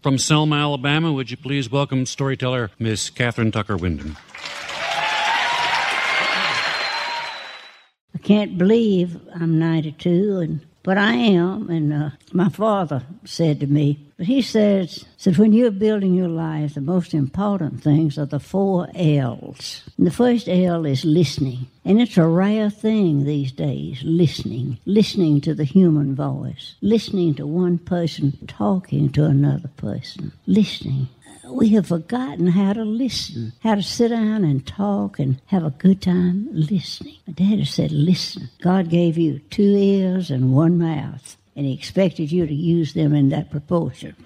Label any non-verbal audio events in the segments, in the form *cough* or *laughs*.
From Selma, Alabama, would you please welcome storyteller Miss Kathryn Tucker Windham? I can't believe I'm 92, and but I am. And uh, my father said to me, but he says, said when you're building your life, the most important things are the four L's. And the first L is listening. And it's a rare thing these days, listening. Listening to the human voice. Listening to one person talking to another person. Listening we have forgotten how to listen, how to sit down and talk and have a good time listening. My daddy said, listen. God gave you two ears and one mouth, and he expected you to use them in that proportion.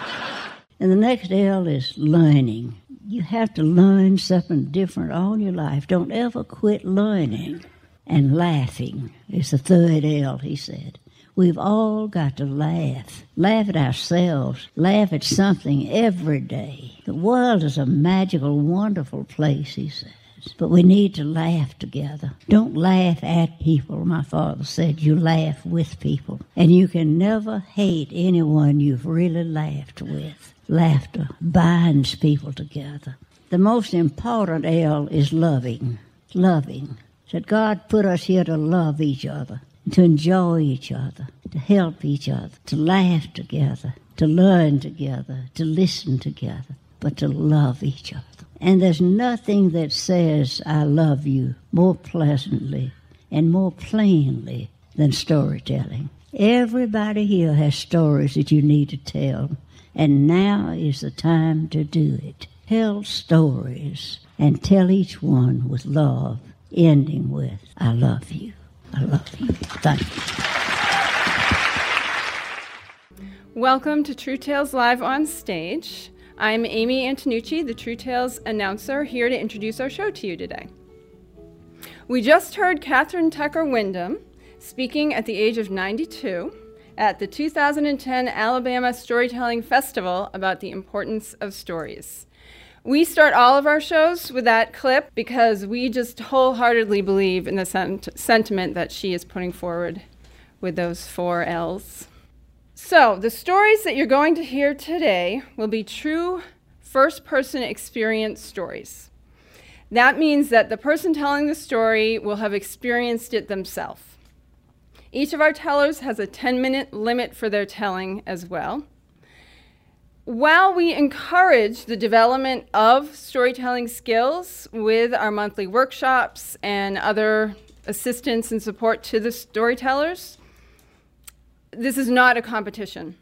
*laughs* and the next L is learning. You have to learn something different all your life. Don't ever quit learning. And laughing is the third L, he said. We've all got to laugh. Laugh at ourselves. Laugh at something every day. The world is a magical, wonderful place, he says. But we need to laugh together. Don't laugh at people, my father said. You laugh with people. And you can never hate anyone you've really laughed with. Laughter binds people together. The most important L is loving. Loving. That God put us here to love each other to enjoy each other, to help each other, to laugh together, to learn together, to listen together, but to love each other. And there's nothing that says, I love you more pleasantly and more plainly than storytelling. Everybody here has stories that you need to tell, and now is the time to do it. Tell stories and tell each one with love, ending with, I love you. I love you. Thank you. Welcome to True Tales Live on Stage. I'm Amy Antonucci, the True Tales announcer, here to introduce our show to you today. We just heard Kathryn Tucker Windham speaking at the age of 92 at the 2010 Alabama Storytelling Festival about the importance of stories. We start all of our shows with that clip because we just wholeheartedly believe in the sent- sentiment that she is putting forward with those four L's. So, the stories that you're going to hear today will be true first person experience stories. That means that the person telling the story will have experienced it themselves. Each of our tellers has a 10 minute limit for their telling as well. While we encourage the development of storytelling skills with our monthly workshops and other assistance and support to the storytellers, this is not a competition.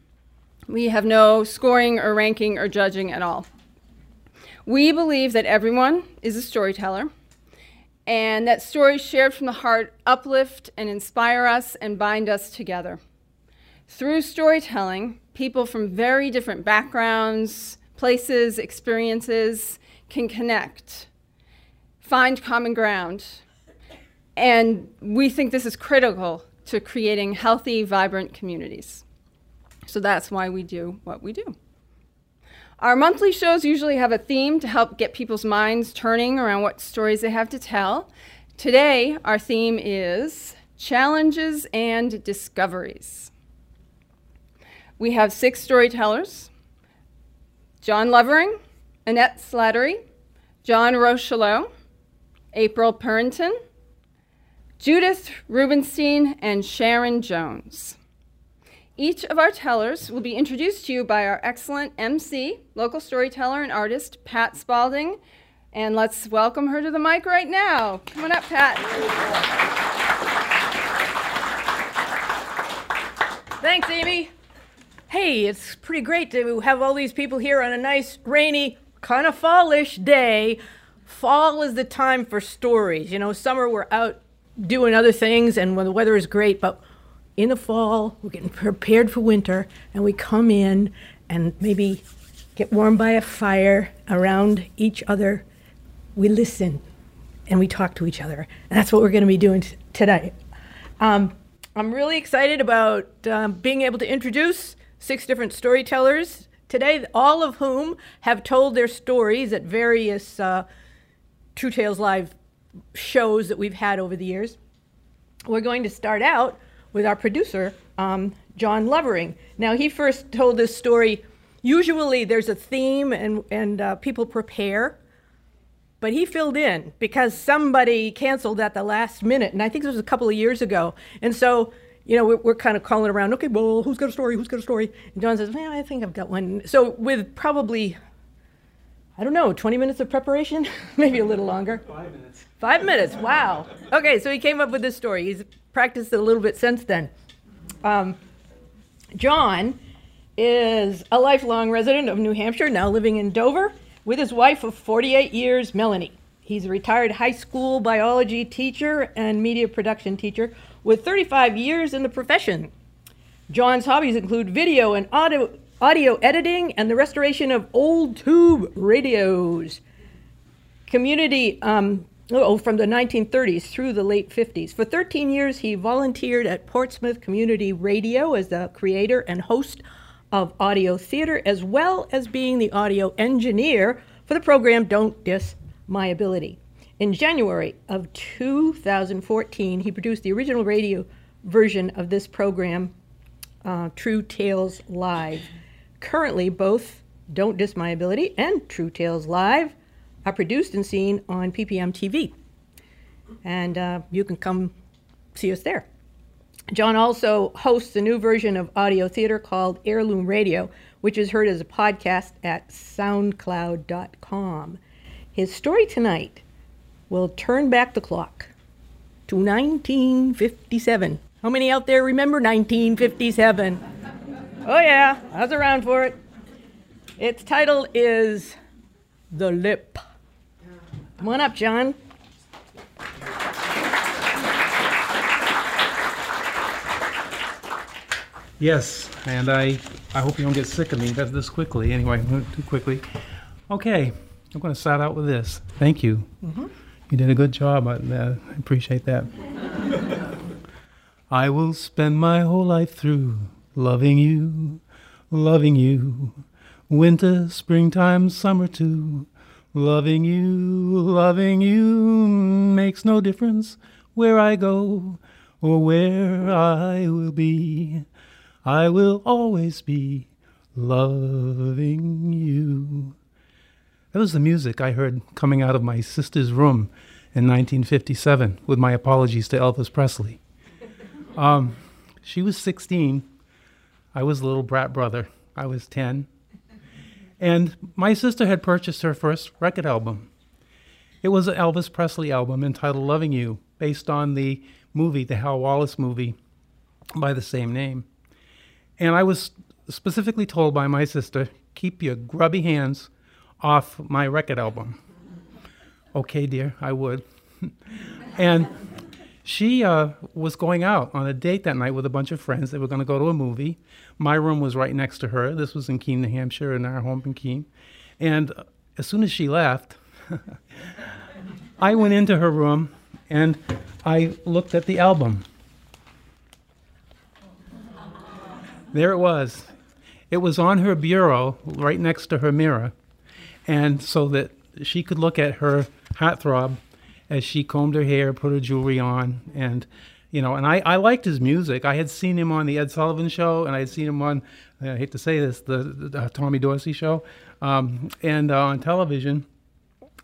We have no scoring or ranking or judging at all. We believe that everyone is a storyteller and that stories shared from the heart uplift and inspire us and bind us together. Through storytelling, people from very different backgrounds, places, experiences can connect, find common ground. And we think this is critical to creating healthy, vibrant communities. So that's why we do what we do. Our monthly shows usually have a theme to help get people's minds turning around what stories they have to tell. Today, our theme is challenges and discoveries. We have six storytellers John Lovering, Annette Slattery, John Rocheleau, April Purinton, Judith Rubenstein, and Sharon Jones. Each of our tellers will be introduced to you by our excellent MC, local storyteller and artist, Pat Spalding. And let's welcome her to the mic right now. Come on up, Pat. Thanks, Amy hey, it's pretty great to have all these people here on a nice, rainy, kind of fallish day. Fall is the time for stories. You know, summer we're out doing other things and when the weather is great, but in the fall we're getting prepared for winter and we come in and maybe get warm by a fire around each other. We listen and we talk to each other. And that's what we're going to be doing t- today. Um, I'm really excited about um, being able to introduce six different storytellers today, all of whom have told their stories at various uh, True Tales Live shows that we've had over the years. We're going to start out with our producer, um, John Lovering. Now, he first told this story usually there's a theme and, and uh, people prepare, but he filled in because somebody canceled at the last minute. And I think this was a couple of years ago. And so, you know, we're, we're kind of calling around, okay, well, who's got a story? Who's got a story? And John says, well, I think I've got one. So, with probably, I don't know, 20 minutes of preparation, *laughs* maybe a little longer. Five minutes. Five minutes, wow. Okay, so he came up with this story. He's practiced it a little bit since then. Um, John is a lifelong resident of New Hampshire, now living in Dover, with his wife of 48 years, Melanie. He's a retired high school biology teacher and media production teacher with 35 years in the profession. John's hobbies include video and audio, audio editing and the restoration of old tube radios. Community, um, oh, from the 1930s through the late 50s. For 13 years, he volunteered at Portsmouth Community Radio as the creator and host of audio theater, as well as being the audio engineer for the program Don't Diss My Ability. In January of 2014, he produced the original radio version of this program, uh, True Tales Live. Currently, both Don't Diss My Ability and True Tales Live are produced and seen on PPM TV. And uh, you can come see us there. John also hosts a new version of audio theater called Heirloom Radio, which is heard as a podcast at soundcloud.com. His story tonight will turn back the clock to 1957. How many out there remember 1957? Oh, yeah, I was around for it. Its title is The Lip. Come on up, John. Yes, and I, I hope you don't get sick of me this quickly. Anyway, too quickly. Okay, I'm going to start out with this. Thank you. You did a good job. I, uh, I appreciate that. I will spend my whole life through loving you, loving you. Winter, springtime, summer too. Loving you, loving you makes no difference where I go or where I will be. I will always be loving you. That was the music I heard coming out of my sister's room in 1957, with my apologies to Elvis Presley. Um, she was 16. I was a little brat brother. I was 10. And my sister had purchased her first record album. It was an Elvis Presley album entitled Loving You, based on the movie, the Hal Wallis movie by the same name. And I was specifically told by my sister, keep your grubby hands off my record album. Okay, dear, I would. *laughs* and she uh, was going out on a date that night with a bunch of friends. They were going to go to a movie. My room was right next to her. This was in Keene, New Hampshire, in our home in Keene. And as soon as she left, *laughs* I went into her room and I looked at the album. There it was. It was on her bureau, right next to her mirror, and so that she could look at her heartthrob as she combed her hair, put her jewelry on, and you know, and I, I liked his music. I had seen him on the Ed Sullivan Show, and I had seen him on, I hate to say this, the, the Tommy Dorsey Show, um, and uh, on television.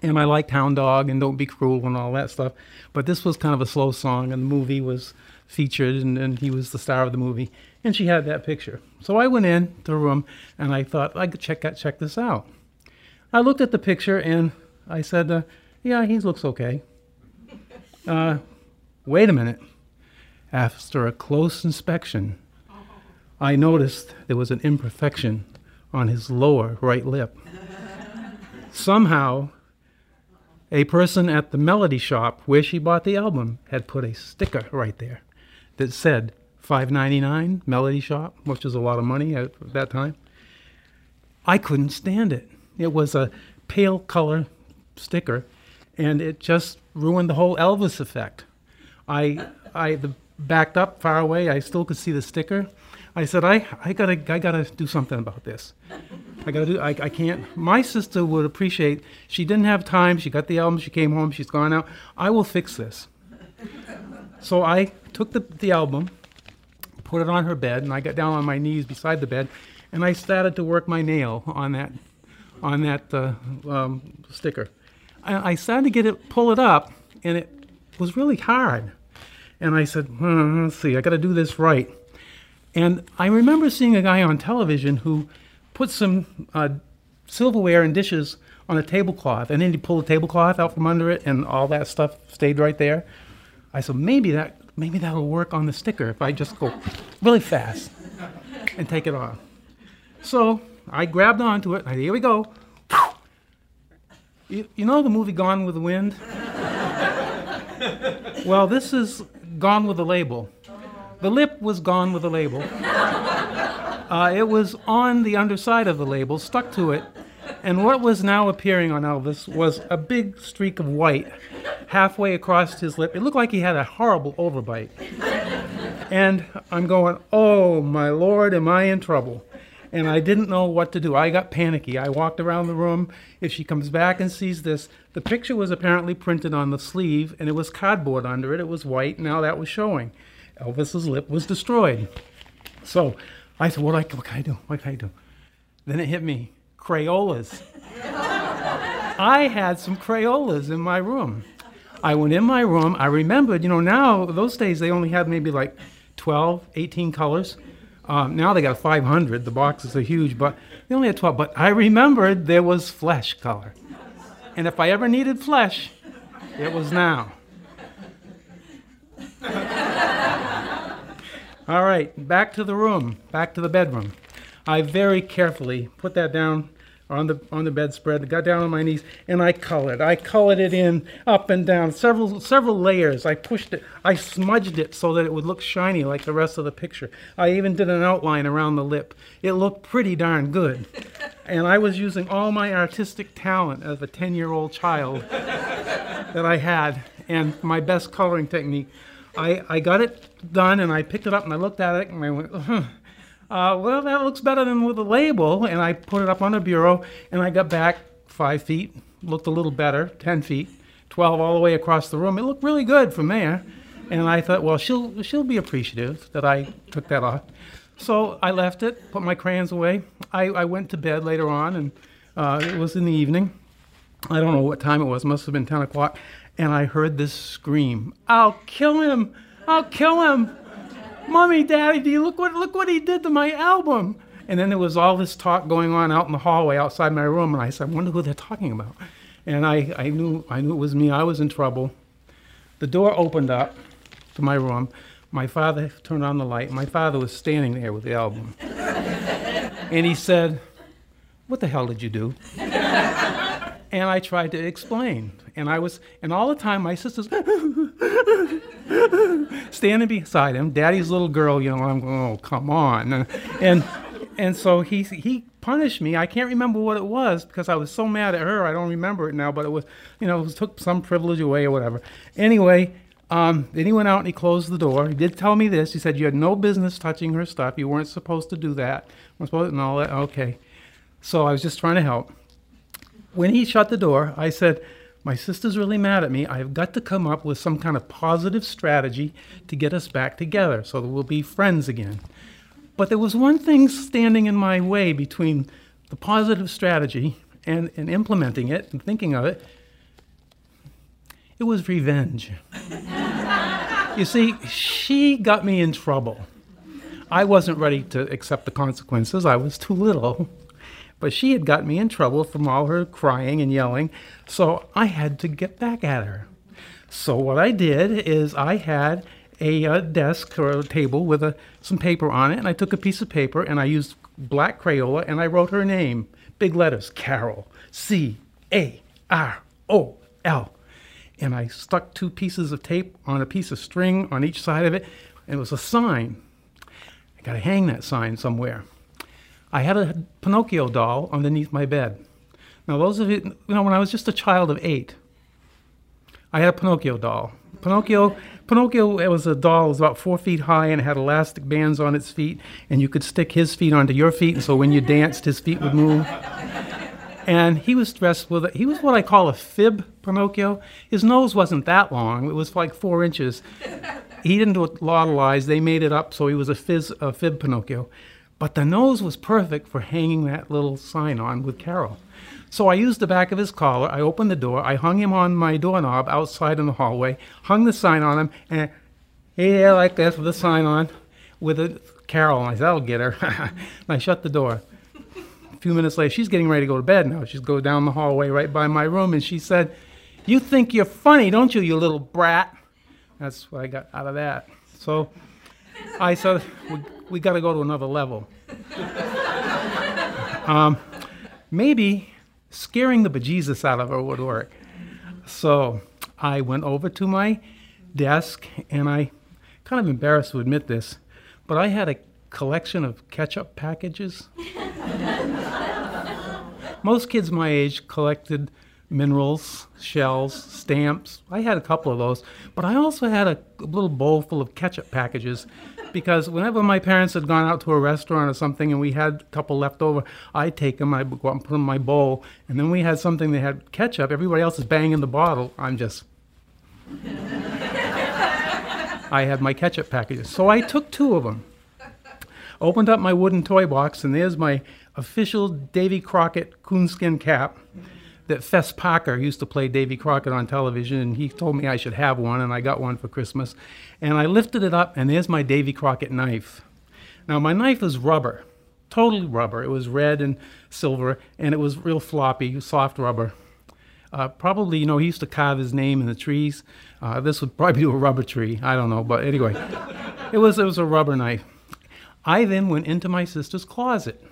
And I liked Hound Dog and Don't Be Cruel and all that stuff. But this was kind of a slow song, and the movie was featured, and, and he was the star of the movie. And she had that picture. So I went in to the room, and I thought I could check check this out. I looked at the picture, and I said, uh, "Yeah, he looks okay." Uh, wait a minute. After a close inspection, I noticed there was an imperfection on his lower right lip. Somehow, a person at the Melody shop where she bought the album had put a sticker right there that said 5.99 Melody shop, which was a lot of money at that time. I couldn't stand it. It was a pale color sticker, and it just ruined the whole Elvis effect. I I the, backed up far away. I still could see the sticker. I said, I, I gotta I gotta do something about this. I gotta do. I, I can't. My sister would appreciate. She didn't have time. She got the album. She came home. She's gone out. I will fix this. So I took the, the album, put it on her bed, and I got down on my knees beside the bed, and I started to work my nail on that on that uh, um, sticker. I, I started to get it, pull it up, and it was really hard. And I said, hmm, let's see, I got to do this right. And I remember seeing a guy on television who put some uh, silverware and dishes on a tablecloth, and then he pulled the tablecloth out from under it, and all that stuff stayed right there. I said, maybe that maybe that'll work on the sticker if I just go really fast and take it off. So I grabbed onto it. Here we go. You, you know the movie Gone with the Wind? well, this is Gone with the Label. The lip was gone with the label. Uh, it was on the underside of the label, stuck to it, and what was now appearing on Elvis was a big streak of white halfway across his lip. It looked like he had a horrible overbite. And I'm going, oh my lord, am I in trouble? And I didn't know what to do. I got panicky. I walked around the room. If she comes back and sees this, the picture was apparently printed on the sleeve and it was cardboard under it. It was white. Now that was showing. Elvis's lip was destroyed. So I said, what, I, what can I do? What can I do? Then it hit me Crayolas. *laughs* I had some Crayolas in my room. I went in my room. I remembered, you know, now, those days, they only had maybe like 12, 18 colors. Um, now they got 500. The boxes are huge, but they only had 12. But I remembered there was flesh color. And if I ever needed flesh, it was now. All right, back to the room, back to the bedroom. I very carefully put that down on the on the bedspread, got down on my knees, and I colored. I colored it in up and down, several several layers. I pushed it, I smudged it so that it would look shiny like the rest of the picture. I even did an outline around the lip. It looked pretty darn good. *laughs* And I was using all my artistic talent as a 10-year-old child *laughs* that I had and my best coloring technique. I, I got it done and I picked it up and I looked at it and I went, huh uh, well, that looks better than with a label. And I put it up on the bureau, and I got back five feet, looked a little better, 10 feet, 12 all the way across the room. It looked really good from there. And I thought, well, she'll, she'll be appreciative that I took that off. So I left it, put my crayons away. I, I went to bed later on, and uh, it was in the evening. I don't know what time it was, must have been 10 o'clock. And I heard this scream I'll kill him! I'll kill him! Mommy, Daddy, do you look what look what he did to my album? And then there was all this talk going on out in the hallway outside my room, and I said, I wonder who they're talking about. And I, I knew I knew it was me. I was in trouble. The door opened up to my room. My father turned on the light. My father was standing there with the album. and he said, What the hell did you do? And I tried to explain. And I was, and all the time my sister's standing beside him, daddy's little girl, you know, I'm going, oh, come on. And, and so he, he punished me. I can't remember what it was because I was so mad at her. I don't remember it now, but it was, you know, it took some privilege away or whatever. Anyway, um, then he went out and he closed the door. He did tell me this. He said, You had no business touching her stuff. You weren't supposed to do that. We're supposed and all that. Okay. So I was just trying to help. When he shut the door, I said, my sister's really mad at me. I've got to come up with some kind of positive strategy to get us back together so that we'll be friends again. But there was one thing standing in my way between the positive strategy and, and implementing it and thinking of it. It was revenge. *laughs* you see, she got me in trouble. I wasn't ready to accept the consequences, I was too little. But she had got me in trouble from all her crying and yelling, so I had to get back at her. So what I did is I had a, a uh, desk or a table with a, some paper on it, and I took a piece of paper and I used black Crayola and I wrote her name, big letters, Carol, C A R O L. And I stuck two pieces of tape on a piece of string on each side of it, and it was a sign. I got to hang that sign somewhere. I had a Pinocchio doll underneath my bed. Now, those of you, you know, when I was just a child of eight, I had a Pinocchio doll. Pinocchio, Pinocchio, it was a doll, it was about four feet high and it had elastic bands on its feet, and you could stick his feet onto your feet, and so when you danced, his feet would move. And he was dressed with, a, he was what I call a fib Pinocchio. His nose wasn't that long, it was like four inches. He didn't do a lot of lies, they made it up, so he was a, fizz, a fib Pinocchio. But the nose was perfect for hanging that little sign on with Carol. So I used the back of his collar. I opened the door. I hung him on my doorknob outside in the hallway, hung the sign on him, and yeah, like this with the sign on with a Carol. I said, I'll get her. and *laughs* I shut the door. A few minutes later, she's getting ready to go to bed now. She's going down the hallway right by my room, and she said, You think you're funny, don't you, you little brat? That's what I got out of that. So I said, We, got to go to another level. um, maybe scaring the bejesus out of her would work. So I went over to my desk, and I, kind of embarrassed to admit this, but I had a collection of ketchup packages. Most kids my age collected minerals, shells, stamps. I had a couple of those, but I also had a little bowl full of ketchup packages because whenever my parents had gone out to a restaurant or something and we had a couple left over, I'd take them, I'd go out and put them in my bowl, and then we had something that had ketchup. Everybody else is banging the bottle. I'm just. *laughs* I had my ketchup packages. So I took two of them, opened up my wooden toy box, and there's my official Davy Crockett coonskin cap that Fess Parker used to play Davy Crockett on television, and he told me I should have one, and I got one for Christmas. And I lifted it up, and there's my Davy Crockett knife. Now, my knife is rubber, totally rubber. It was red and silver, and it was real floppy, soft rubber. Uh, probably, you know, he used to carve his name in the trees. Uh, this would probably be a rubber tree. I don't know, but anyway, *laughs* it was it was a rubber knife. I then went into my sister's closet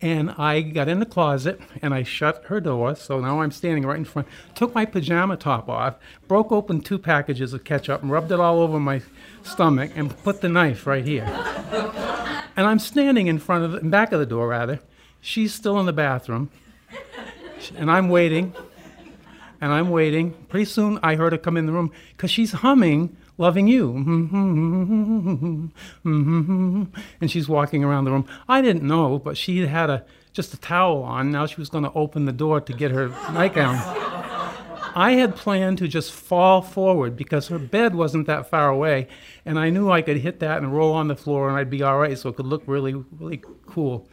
and I got in the closet and I shut her door. So now I'm standing right in front. Took my pajama top off, broke open two packages of ketchup, and rubbed it all over my stomach, and put the knife right here. and I'm standing in front of the in back of the door, rather. She's still in the bathroom, and I'm waiting. And I'm waiting. Pretty soon, I heard her come in the room because she's humming loving you. Mm-hmm. And she's walking around the room. I didn't know, but she had a just a towel on. Now she was going to open the door to get her nightgown. I had planned to just fall forward because her bed wasn't that far away, and I knew I could hit that and roll on the floor and I'd be all right, so it could look really, really cool.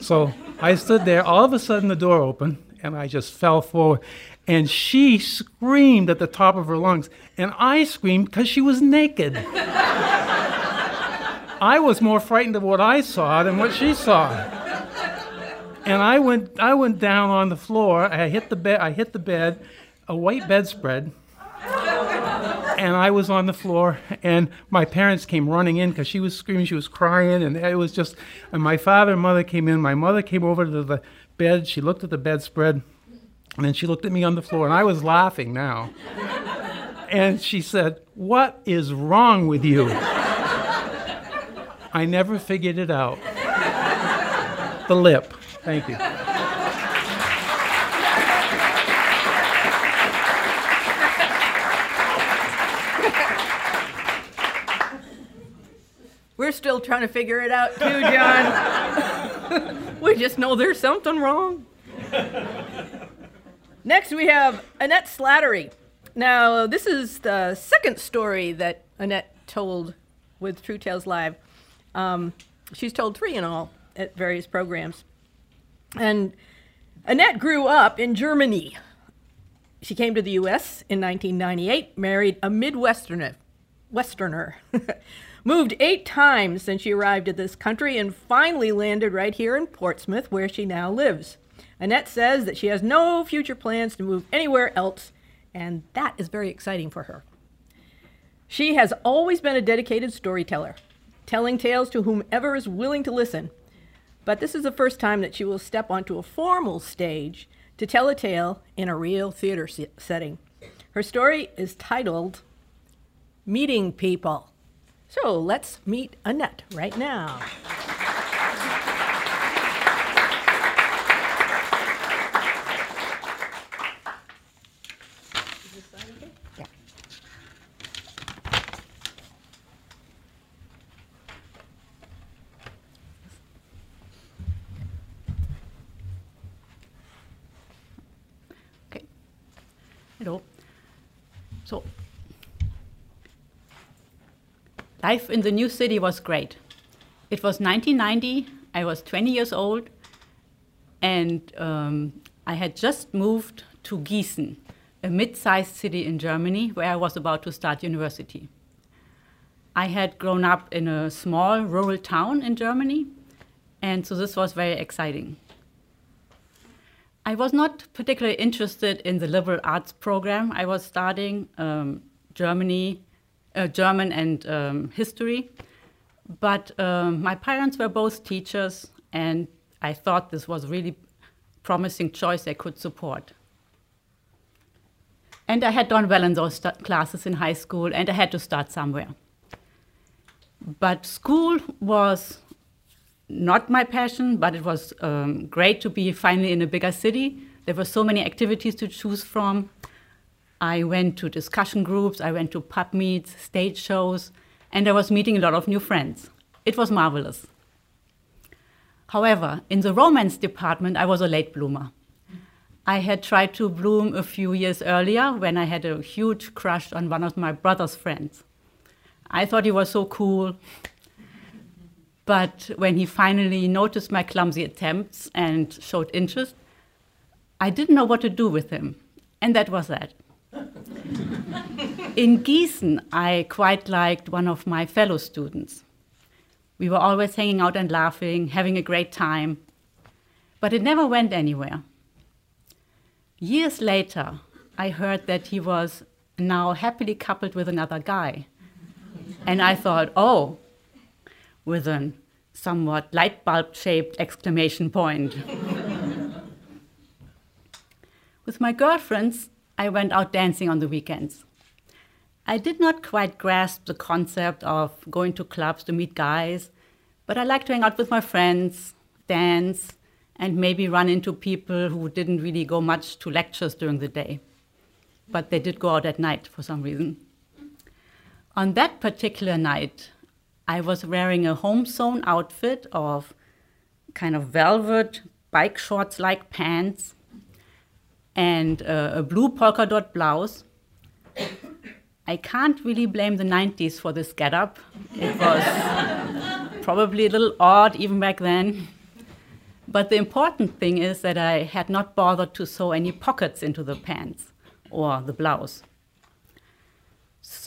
So I stood there. All of a sudden, the door opened, and I just fell forward. And she screamed at the top of her lungs, and I screamed because she was naked. I was more frightened of what I saw than what she saw. And I went, I went down on the floor. I hit the bed. I hit the bed, a white bedspread, and I was on the floor. And my parents came running in because she was screaming, she was crying, and it was just. And my father and mother came in. My mother came over to the bed. She looked at the bedspread, and then she looked at me on the floor, and I was laughing now. and she said, "What is wrong with you?" I never figured it out. the lip. Thank you. We're still trying to figure it out too, John. *laughs* we just know there's something wrong. Next, we have Annette Slattery. Now, this is the second story that Annette told with True Tales Live. Um, she's told three in all at various programs. And Annette grew up in Germany. She came to the U.S. in 1998, married a Midwesterner, Westerner, *laughs* moved eight times since she arrived at this country, and finally landed right here in Portsmouth, where she now lives. Annette says that she has no future plans to move anywhere else, and that is very exciting for her. She has always been a dedicated storyteller, telling tales to whomever is willing to listen. But this is the first time that she will step onto a formal stage to tell a tale in a real theater se- setting. Her story is titled Meeting People. So let's meet Annette right now. Hello. So, life in the new city was great. It was 1990. I was 20 years old, and um, I had just moved to Gießen, a mid sized city in Germany where I was about to start university. I had grown up in a small rural town in Germany, and so this was very exciting. I was not particularly interested in the liberal arts program. I was studying um, Germany, uh, German and um, history, but um, my parents were both teachers, and I thought this was a really promising choice I could support. And I had done well in those classes in high school, and I had to start somewhere. But school was not my passion, but it was um, great to be finally in a bigger city. There were so many activities to choose from. I went to discussion groups, I went to pub meets, stage shows, and I was meeting a lot of new friends. It was marvelous. However, in the romance department, I was a late bloomer. I had tried to bloom a few years earlier when I had a huge crush on one of my brother's friends. I thought he was so cool. But when he finally noticed my clumsy attempts and showed interest, I didn't know what to do with him. And that was that. In Gießen, I quite liked one of my fellow students. We were always hanging out and laughing, having a great time. But it never went anywhere. Years later, I heard that he was now happily coupled with another guy. And I thought, oh, with a somewhat light bulb shaped exclamation point. *laughs* with my girlfriends, I went out dancing on the weekends. I did not quite grasp the concept of going to clubs to meet guys, but I liked to hang out with my friends, dance, and maybe run into people who didn't really go much to lectures during the day. But they did go out at night for some reason. On that particular night, I was wearing a home sewn outfit of kind of velvet bike shorts like pants and a blue polka dot blouse. I can't really blame the 90s for this getup. It was *laughs* probably a little odd even back then. But the important thing is that I had not bothered to sew any pockets into the pants or the blouse.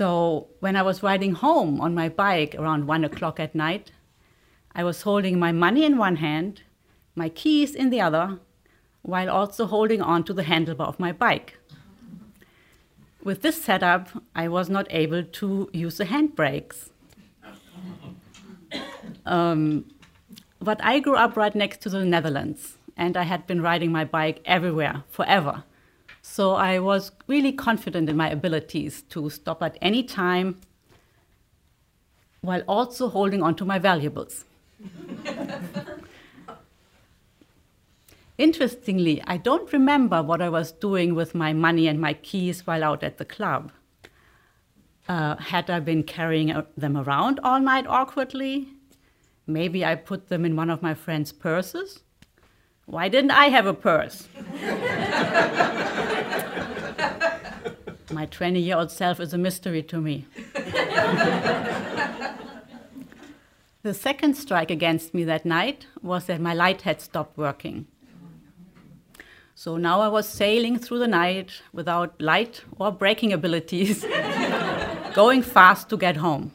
So when I was riding home on my bike around one o'clock at night, I was holding my money in one hand, my keys in the other, while also holding on to the handlebar of my bike. With this setup, I was not able to use the handbrakes. Um, but I grew up right next to the Netherlands, and I had been riding my bike everywhere forever. So I was really confident in my abilities to stop at any time while also holding on to my valuables. *laughs* Interestingly, I don't remember what I was doing with my money and my keys while out at the club. Uh, had I been carrying them around all night awkwardly? Maybe I put them in one of my friend's purses? Why didn't I have a purse? *laughs* my 20 year old self is a mystery to me. *laughs* the second strike against me that night was that my light had stopped working. So now I was sailing through the night without light or braking abilities, *laughs* going fast to get home.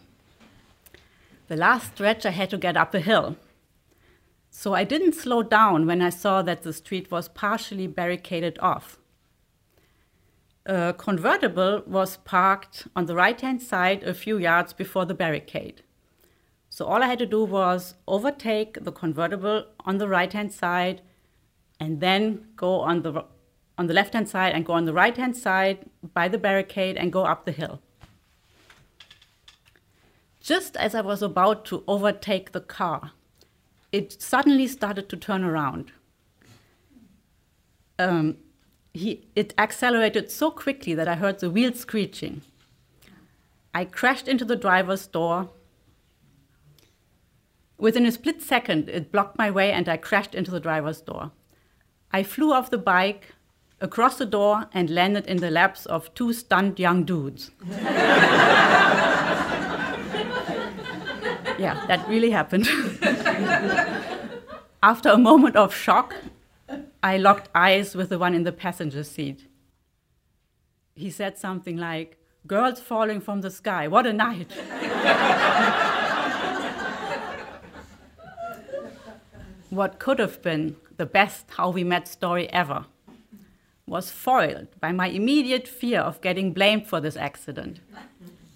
The last stretch, I had to get up a hill. So I didn't slow down when I saw that the street was partially barricaded off. A convertible was parked on the right hand side a few yards before the barricade. So all I had to do was overtake the convertible on the right hand side and then go on the on the left hand side and go on the right hand side by the barricade and go up the hill. Just as I was about to overtake the car, it suddenly started to turn around. Um, he, it accelerated so quickly that I heard the wheels screeching. I crashed into the driver's door. Within a split second, it blocked my way and I crashed into the driver's door. I flew off the bike, across the door, and landed in the laps of two stunned young dudes. *laughs* yeah, that really happened. *laughs* After a moment of shock, I locked eyes with the one in the passenger seat. He said something like, Girls falling from the sky, what a night. *laughs* what could have been the best How We Met story ever was foiled by my immediate fear of getting blamed for this accident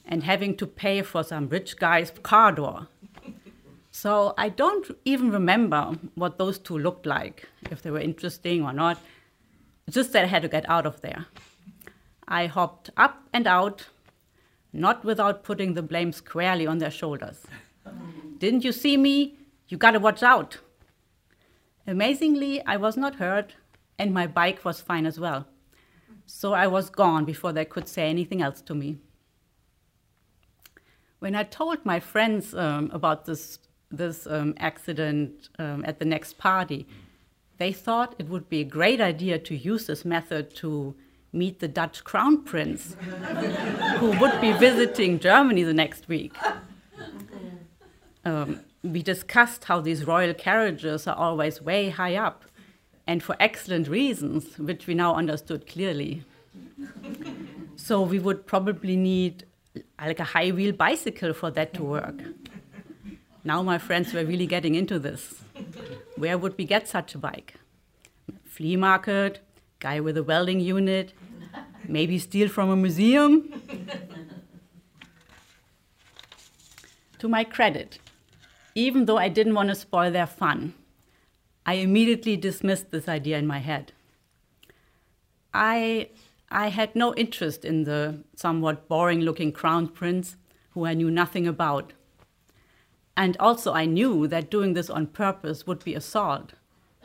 and having to pay for some rich guy's car door. So I don't even remember what those two looked like, if they were interesting or not, just that I had to get out of there. I hopped up and out, not without putting the blame squarely on their shoulders. Didn't you see me? You gotta watch out. Amazingly, I was not hurt, and my bike was fine as well. So I was gone before they could say anything else to me. When I told my friends um, about this, this um, accident um, at the next party, they thought it would be a great idea to use this method to meet the Dutch crown prince, *laughs* who would be visiting Germany the next week. Um, we discussed how these royal carriages are always way high up, and for excellent reasons, which we now understood clearly. so we would probably need like a high wheel bicycle for that to work. Now my friends were really getting into this. Where would we get such a bike? Flea market, guy with a welding unit, maybe steal from a museum. to my credit, even though I didn't want to spoil their fun, I immediately dismissed this idea in my head. I, I had no interest in the somewhat boring looking crown prince who I knew nothing about. And also, I knew that doing this on purpose would be assault.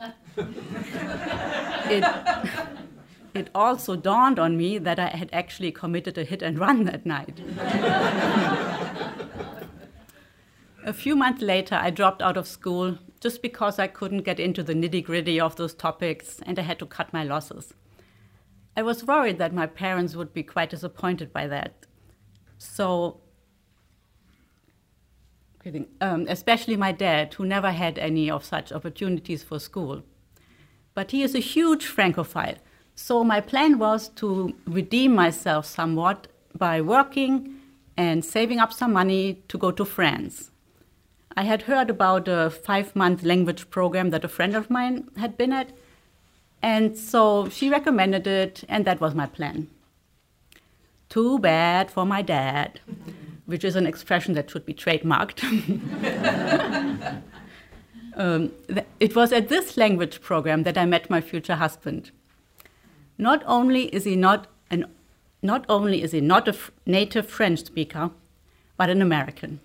*laughs* it, it also dawned on me that I had actually committed a hit and run that night. A few months later, I dropped out of school just because I couldn't get into the nitty gritty of those topics and I had to cut my losses. I was worried that my parents would be quite disappointed by that. So, um, especially my dad, who never had any of such opportunities for school. But he is a huge Francophile. So, my plan was to redeem myself somewhat by working and saving up some money to go to France. I had heard about a five month language program that a friend of mine had been at. And so she recommended it, and that was my plan. Too bad for my dad, *laughs* which is an expression that should be trademarked. *laughs* um, it was at this language program that I met my future husband. Not only is he not an, not only is he not a native French speaker, but an American.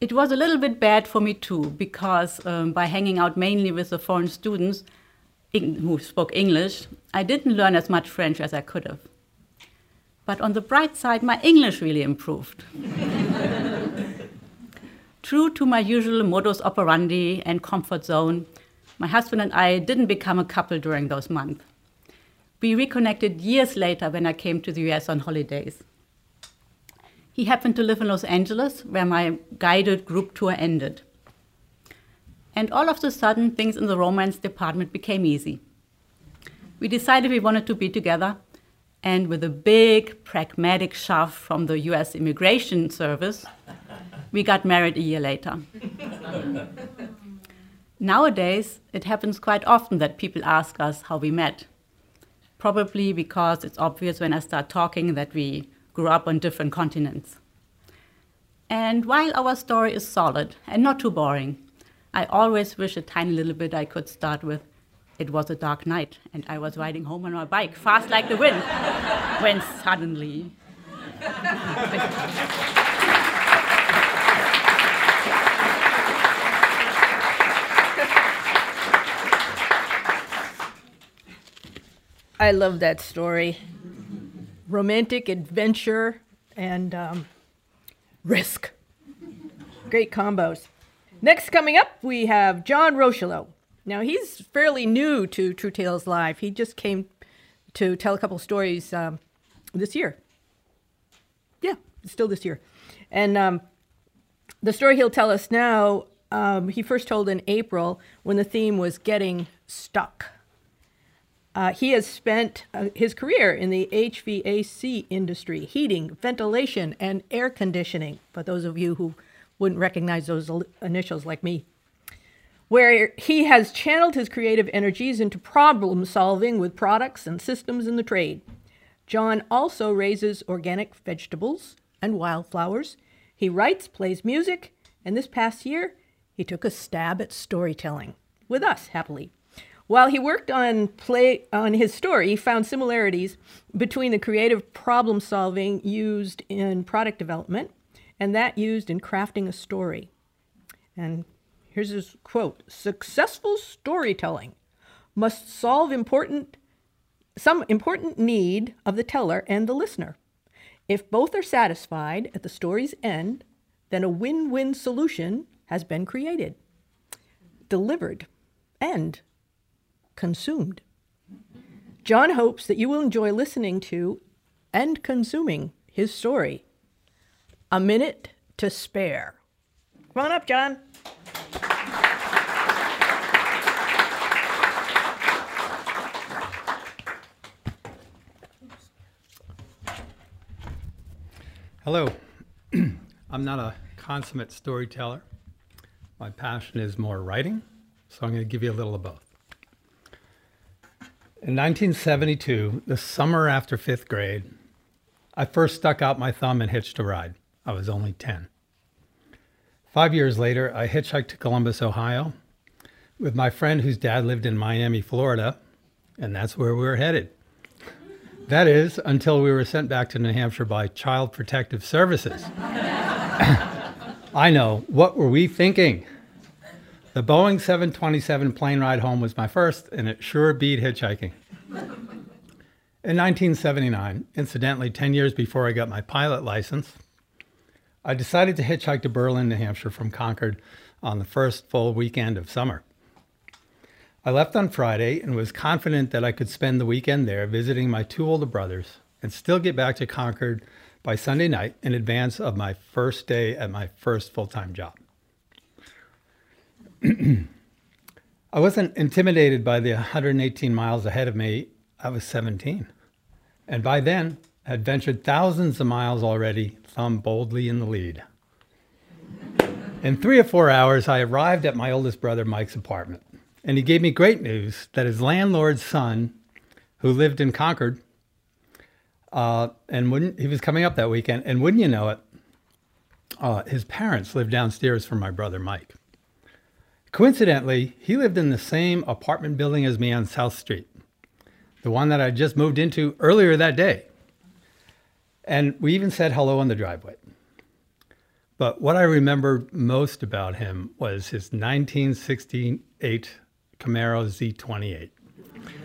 It was a little bit bad for me too, because um, by hanging out mainly with the foreign students who spoke English, I didn't learn as much French as I could have. But on the bright side, my English really improved. True to my usual modus operandi and comfort zone, my husband and I didn't become a couple during those months. We reconnected years later when I came to the US on holidays. He happened to live in Los Angeles, where my guided group tour ended. And all of a sudden, things in the romance department became easy. We decided we wanted to be together, and with a big pragmatic shove from the US Immigration Service, we got married a year later. *laughs* Nowadays, it happens quite often that people ask us how we met. Probably because it's obvious when I start talking that we grew up on different continents. And while our story is solid and not too boring, I always wish a tiny little bit I could start with. It was a dark night, and I was riding home on my bike, fast like the wind, when suddenly. I love that story romantic adventure and um, risk. Great combos. Next, coming up, we have John Rocheleau. Now, he's fairly new to True Tales Live. He just came to tell a couple stories um, this year. Yeah, still this year. And um, the story he'll tell us now, um, he first told in April when the theme was getting stuck. Uh, he has spent uh, his career in the HVAC industry, heating, ventilation, and air conditioning. For those of you who wouldn't recognize those initials like me, where he has channeled his creative energies into problem solving with products and systems in the trade. John also raises organic vegetables and wildflowers. He writes, plays music, and this past year, he took a stab at storytelling with us, happily. While he worked on play on his story, he found similarities between the creative problem solving used in product development and that used in crafting a story. And here's his quote successful storytelling must solve important some important need of the teller and the listener. If both are satisfied at the story's end, then a win-win solution has been created, delivered, and consumed. John hopes that you will enjoy listening to and consuming his story. A minute to spare. Come on up, John. Hello. *clears throat* I'm not a consummate storyteller. My passion is more writing, so I'm going to give you a little of both. In 1972, the summer after fifth grade, I first stuck out my thumb and hitched a ride. I was only 10. Five years later, I hitchhiked to Columbus, Ohio, with my friend whose dad lived in Miami, Florida, and that's where we were headed. That is, until we were sent back to New Hampshire by Child Protective Services. I know, what were we thinking? The Boeing 727 plane ride home was my first, and it sure beat hitchhiking. In 1979, incidentally 10 years before I got my pilot license, I decided to hitchhike to Berlin, New Hampshire from Concord on the first full weekend of summer. I left on Friday and was confident that I could spend the weekend there visiting my two older brothers and still get back to Concord by Sunday night in advance of my first day at my first full time job. *clears throat* I wasn't intimidated by the 118 miles ahead of me. I was 17. And by then, had ventured thousands of miles already, thumb boldly in the lead. In three or four hours, I arrived at my oldest brother Mike's apartment, and he gave me great news that his landlord's son, who lived in Concord, uh, and wouldn't he was coming up that weekend, and wouldn't you know it, uh, his parents lived downstairs from my brother Mike. Coincidentally, he lived in the same apartment building as me on South Street, the one that I just moved into earlier that day. And we even said hello on the driveway. But what I remember most about him was his 1968 Camaro Z28.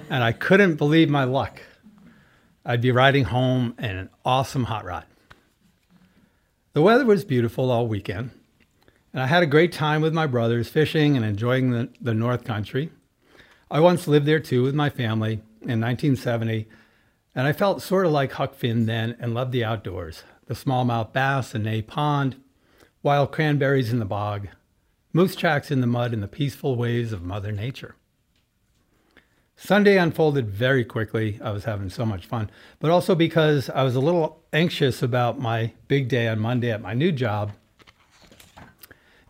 And I couldn't believe my luck. I'd be riding home in an awesome hot rod. The weather was beautiful all weekend, and I had a great time with my brothers fishing and enjoying the, the North Country. I once lived there too with my family in 1970, and I felt sort of like Huck Finn then and loved the outdoors the smallmouth bass in Nay Pond, wild cranberries in the bog, moose tracks in the mud, and the peaceful ways of Mother Nature. Sunday unfolded very quickly. I was having so much fun, but also because I was a little anxious about my big day on Monday at my new job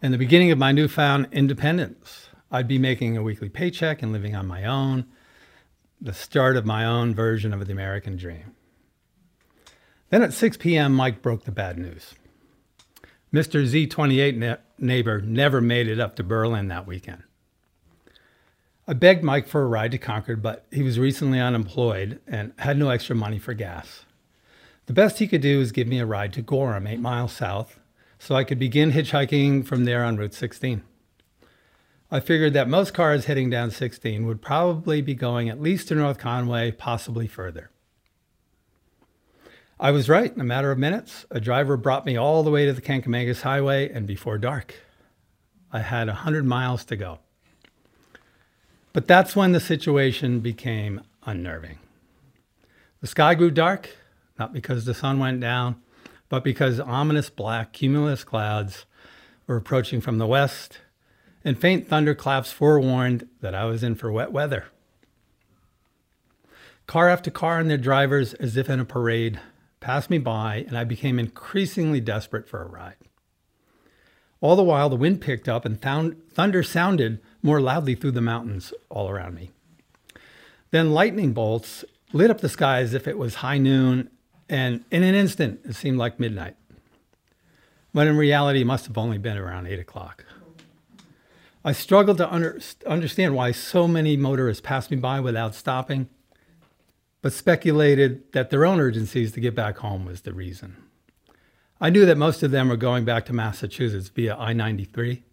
and the beginning of my newfound independence. I'd be making a weekly paycheck and living on my own, the start of my own version of the American dream. Then at 6 p.m., Mike broke the bad news. Mr. Z28 ne- neighbor never made it up to Berlin that weekend. I begged Mike for a ride to Concord, but he was recently unemployed and had no extra money for gas. The best he could do was give me a ride to Gorham, eight miles south, so I could begin hitchhiking from there on Route 16. I figured that most cars heading down 16 would probably be going at least to North Conway, possibly further. I was right. In a matter of minutes, a driver brought me all the way to the Kancamagus Highway, and before dark, I had 100 miles to go. But that's when the situation became unnerving. The sky grew dark, not because the sun went down, but because ominous black cumulus clouds were approaching from the west, and faint thunderclaps forewarned that I was in for wet weather. Car after car and their drivers, as if in a parade, passed me by, and I became increasingly desperate for a ride. All the while, the wind picked up and thunder sounded more loudly through the mountains all around me. Then lightning bolts lit up the sky as if it was high noon, and in an instant, it seemed like midnight. But in reality, it must have only been around 8 o'clock. I struggled to under, understand why so many motorists passed me by without stopping, but speculated that their own urgencies to get back home was the reason. I knew that most of them were going back to Massachusetts via I 93,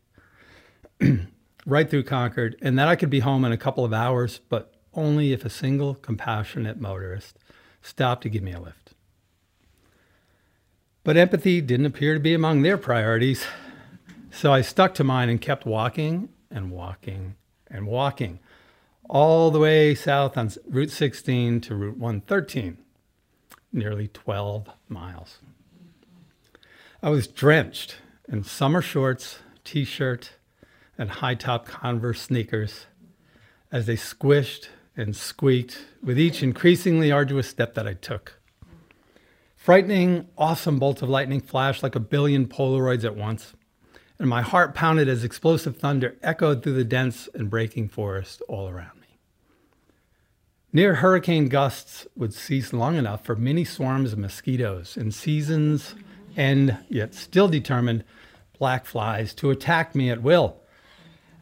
*clears throat* right through Concord, and that I could be home in a couple of hours, but only if a single compassionate motorist stopped to give me a lift. But empathy didn't appear to be among their priorities, so I stuck to mine and kept walking and walking and walking all the way south on Route 16 to Route 113, nearly 12 miles. I was drenched in summer shorts, t shirt, and high top Converse sneakers as they squished and squeaked with each increasingly arduous step that I took. Frightening, awesome bolts of lightning flashed like a billion Polaroids at once, and my heart pounded as explosive thunder echoed through the dense and breaking forest all around. Near hurricane gusts would cease long enough for many swarms of mosquitoes and seasons and yet still determined black flies to attack me at will.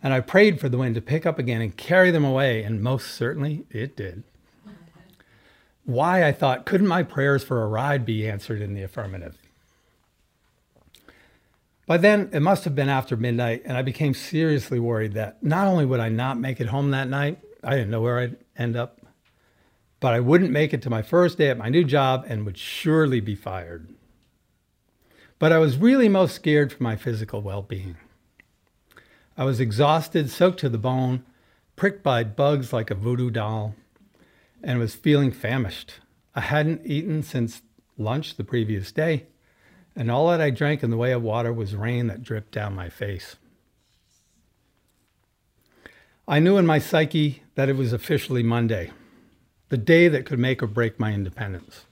And I prayed for the wind to pick up again and carry them away, and most certainly it did. Why, I thought, couldn't my prayers for a ride be answered in the affirmative? By then, it must have been after midnight, and I became seriously worried that not only would I not make it home that night, I didn't know where I'd end up, but I wouldn't make it to my first day at my new job and would surely be fired. But I was really most scared for my physical well being. I was exhausted, soaked to the bone, pricked by bugs like a voodoo doll, and was feeling famished. I hadn't eaten since lunch the previous day, and all that I drank in the way of water was rain that dripped down my face. I knew in my psyche that it was officially Monday, the day that could make or break my independence.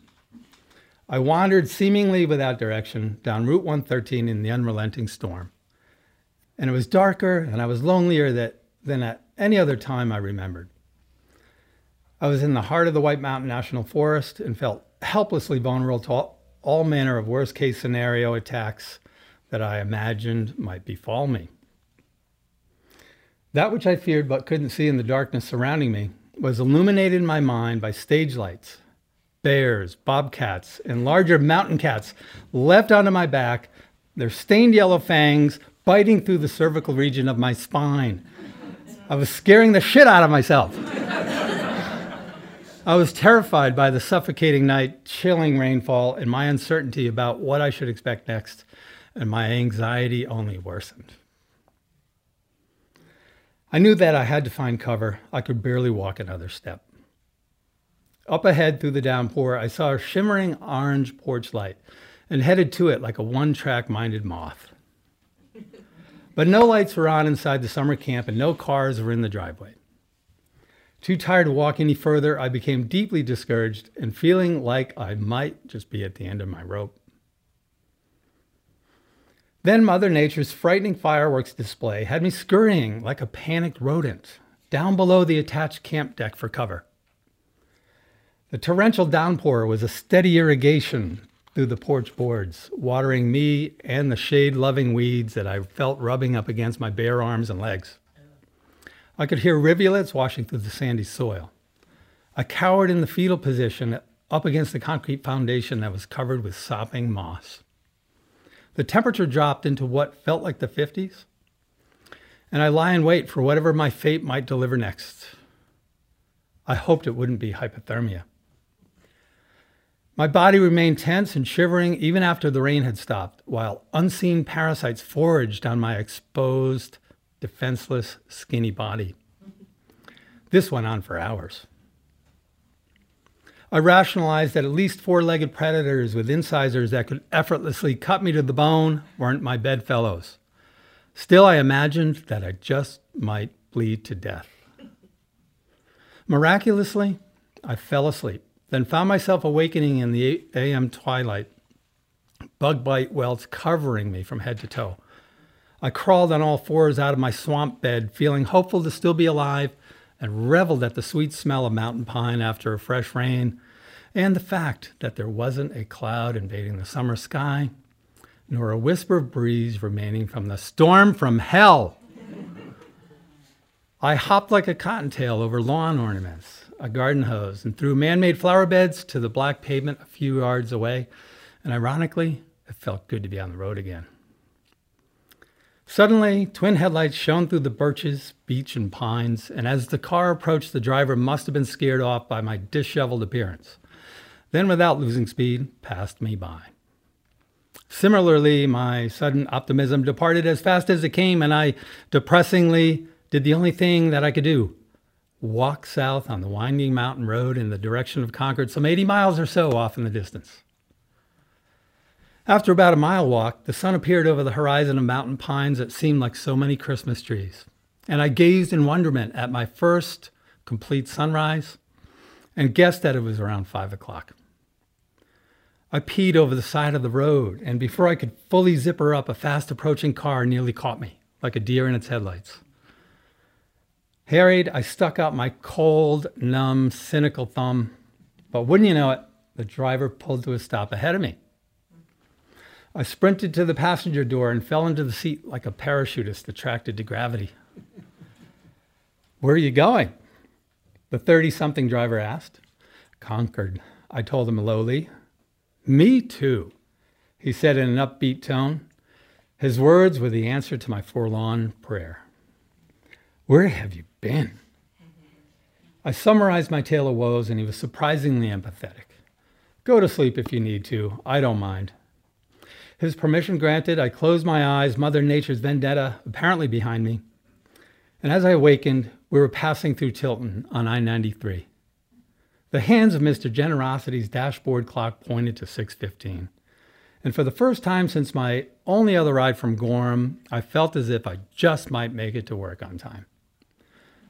I wandered seemingly without direction down Route 113 in the unrelenting storm. And it was darker and I was lonelier that, than at any other time I remembered. I was in the heart of the White Mountain National Forest and felt helplessly vulnerable to all, all manner of worst case scenario attacks that I imagined might befall me. That which I feared but couldn't see in the darkness surrounding me was illuminated in my mind by stage lights bears, bobcats, and larger mountain cats leapt onto my back, their stained yellow fangs biting through the cervical region of my spine. I was scaring the shit out of myself. I was terrified by the suffocating night, chilling rainfall, and my uncertainty about what I should expect next, and my anxiety only worsened. I knew that I had to find cover. I could barely walk another step. Up ahead through the downpour, I saw a shimmering orange porch light and headed to it like a one track minded moth. But no lights were on inside the summer camp and no cars were in the driveway. Too tired to walk any further, I became deeply discouraged and feeling like I might just be at the end of my rope. Then Mother Nature's frightening fireworks display had me scurrying like a panicked rodent down below the attached camp deck for cover. The torrential downpour was a steady irrigation through the porch boards, watering me and the shade loving weeds that I felt rubbing up against my bare arms and legs. I could hear rivulets washing through the sandy soil. I cowered in the fetal position up against the concrete foundation that was covered with sopping moss. The temperature dropped into what felt like the 50s, and I lie in wait for whatever my fate might deliver next. I hoped it wouldn't be hypothermia. My body remained tense and shivering even after the rain had stopped, while unseen parasites foraged on my exposed, defenseless, skinny body. This went on for hours. I rationalized that at least four legged predators with incisors that could effortlessly cut me to the bone weren't my bedfellows. Still, I imagined that I just might bleed to death. Miraculously, I fell asleep, then found myself awakening in the AM twilight, bug bite welts covering me from head to toe. I crawled on all fours out of my swamp bed, feeling hopeful to still be alive, and reveled at the sweet smell of mountain pine after a fresh rain, and the fact that there wasn't a cloud invading the summer sky, nor a whisper of breeze remaining from the storm from hell. I hopped like a cottontail over lawn ornaments, a garden hose, and through man made flower beds to the black pavement a few yards away. And ironically, it felt good to be on the road again. Suddenly, twin headlights shone through the birches, beech, and pines, and as the car approached, the driver must have been scared off by my disheveled appearance. Then, without losing speed, passed me by. Similarly, my sudden optimism departed as fast as it came, and I depressingly did the only thing that I could do walk south on the winding mountain road in the direction of Concord, some 80 miles or so off in the distance. After about a mile walk, the sun appeared over the horizon of mountain pines that seemed like so many Christmas trees. And I gazed in wonderment at my first complete sunrise and guessed that it was around five o'clock. I peed over the side of the road, and before I could fully zipper up, a fast approaching car nearly caught me, like a deer in its headlights. Harried, I stuck out my cold, numb, cynical thumb, but wouldn't you know it, the driver pulled to a stop ahead of me. I sprinted to the passenger door and fell into the seat like a parachutist attracted to gravity. Where are you going? The 30 something driver asked. Concord, I told him lowly. Me too, he said in an upbeat tone. His words were the answer to my forlorn prayer. Where have you been? I summarized my tale of woes, and he was surprisingly empathetic. Go to sleep if you need to. I don't mind. His permission granted, I closed my eyes, Mother Nature's vendetta apparently behind me. And as I awakened, we were passing through Tilton on I 93. The hands of Mr. Generosity's dashboard clock pointed to 6:15. And for the first time since my only other ride from Gorham, I felt as if I just might make it to work on time.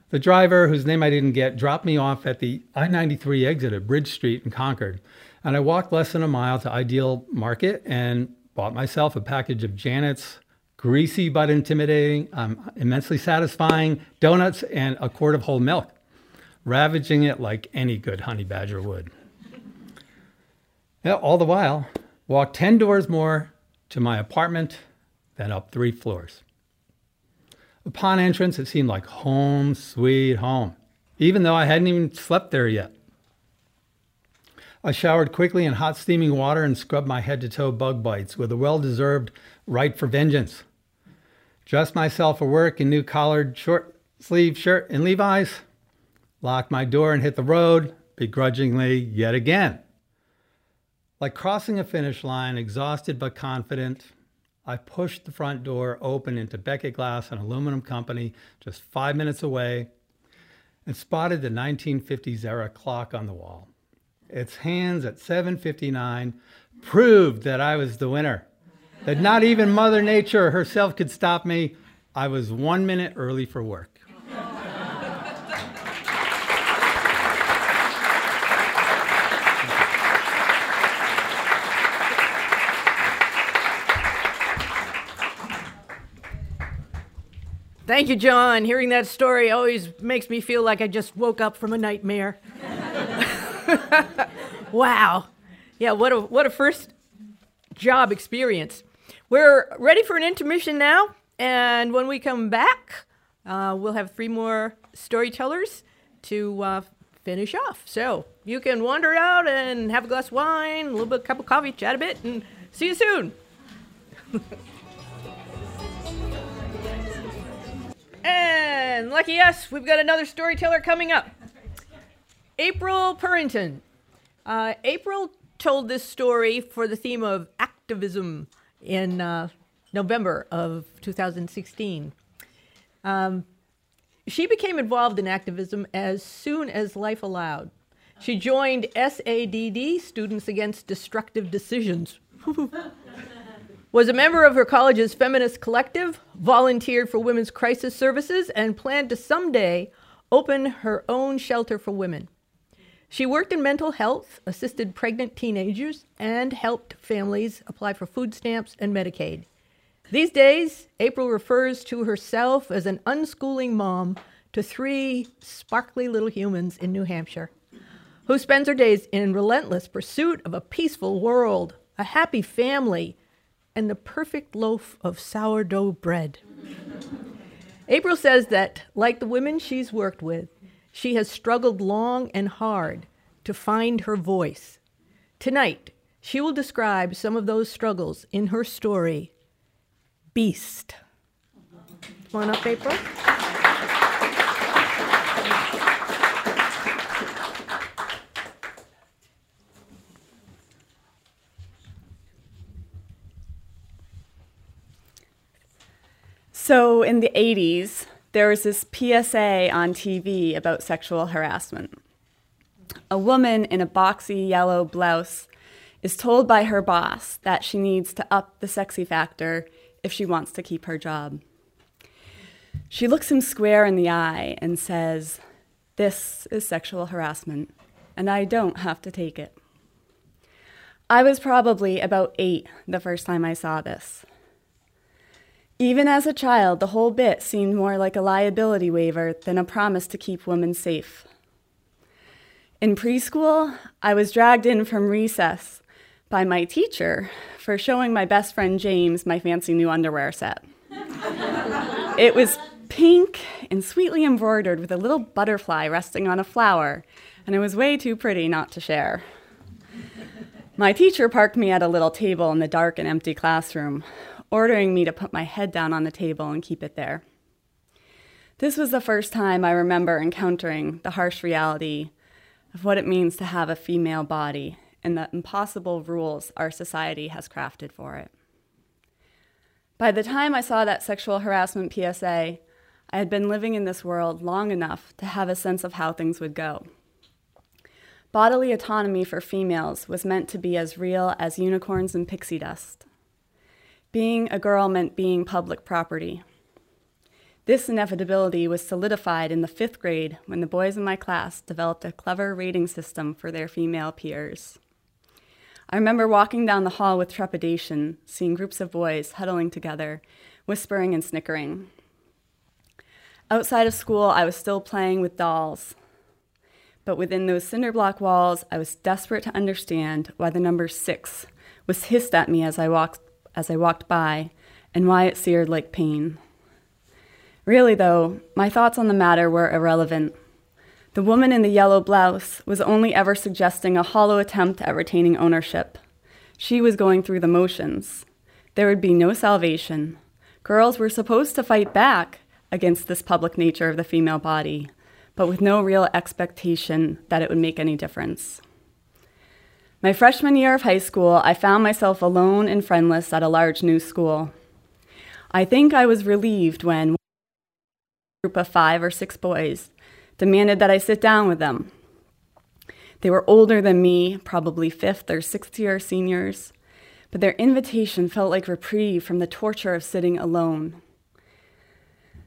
The driver, whose name I didn't get, dropped me off at the I 93 exit at Bridge Street in Concord. And I walked less than a mile to Ideal Market and bought myself a package of Janet's greasy but intimidating, um, immensely satisfying donuts and a quart of whole milk, ravaging it like any good honey badger would. All the while, walked 10 doors more to my apartment, then up three floors. Upon entrance, it seemed like home, sweet home, even though I hadn't even slept there yet. I showered quickly in hot steaming water and scrubbed my head to toe bug bites with a well deserved right for vengeance. Dressed myself for work in new collared short sleeve shirt and Levi's, locked my door and hit the road, begrudgingly yet again. Like crossing a finish line, exhausted but confident, I pushed the front door open into Beckett Glass, an aluminum company just five minutes away, and spotted the 1950s era clock on the wall. Its hands at 7:59 proved that I was the winner. That not even Mother Nature herself could stop me. I was one minute early for work. Thank you, John. Hearing that story always makes me feel like I just woke up from a nightmare. *laughs* wow. Yeah, what a what a first job experience. We're ready for an intermission now, and when we come back, uh, we'll have three more storytellers to uh, finish off. So you can wander out and have a glass of wine, a little bit cup of coffee, chat a bit, and see you soon. *laughs* and lucky us, we've got another storyteller coming up. April Purrington. Uh, April told this story for the theme of activism in uh, November of 2016. Um, she became involved in activism as soon as life allowed. She joined SADD, Students Against Destructive Decisions. *laughs* was a member of her college's feminist collective, volunteered for women's crisis services, and planned to someday open her own shelter for women. She worked in mental health, assisted pregnant teenagers, and helped families apply for food stamps and Medicaid. These days, April refers to herself as an unschooling mom to three sparkly little humans in New Hampshire, who spends her days in relentless pursuit of a peaceful world, a happy family, and the perfect loaf of sourdough bread. April says that, like the women she's worked with, she has struggled long and hard to find her voice. Tonight, she will describe some of those struggles in her story, Beast. Come on up, April. So in the 80s, there was this PSA on TV about sexual harassment. A woman in a boxy yellow blouse is told by her boss that she needs to up the sexy factor if she wants to keep her job. She looks him square in the eye and says, This is sexual harassment, and I don't have to take it. I was probably about eight the first time I saw this. Even as a child, the whole bit seemed more like a liability waiver than a promise to keep women safe. In preschool, I was dragged in from recess by my teacher for showing my best friend James my fancy new underwear set. *laughs* it was pink and sweetly embroidered with a little butterfly resting on a flower, and it was way too pretty not to share. My teacher parked me at a little table in the dark and empty classroom, ordering me to put my head down on the table and keep it there. This was the first time I remember encountering the harsh reality of what it means to have a female body and the impossible rules our society has crafted for it. By the time I saw that sexual harassment PSA, I had been living in this world long enough to have a sense of how things would go. Bodily autonomy for females was meant to be as real as unicorns and pixie dust. Being a girl meant being public property. This inevitability was solidified in the fifth grade when the boys in my class developed a clever rating system for their female peers. I remember walking down the hall with trepidation, seeing groups of boys huddling together, whispering and snickering. Outside of school, I was still playing with dolls. But within those cinder block walls, I was desperate to understand why the number six was hissed at me as I walked as I walked by and why it seared like pain. Really, though, my thoughts on the matter were irrelevant. The woman in the yellow blouse was only ever suggesting a hollow attempt at retaining ownership. She was going through the motions. There would be no salvation. Girls were supposed to fight back against this public nature of the female body, but with no real expectation that it would make any difference. My freshman year of high school, I found myself alone and friendless at a large new school. I think I was relieved when a group of five or six boys demanded that I sit down with them. They were older than me, probably fifth or sixth year seniors, but their invitation felt like reprieve from the torture of sitting alone.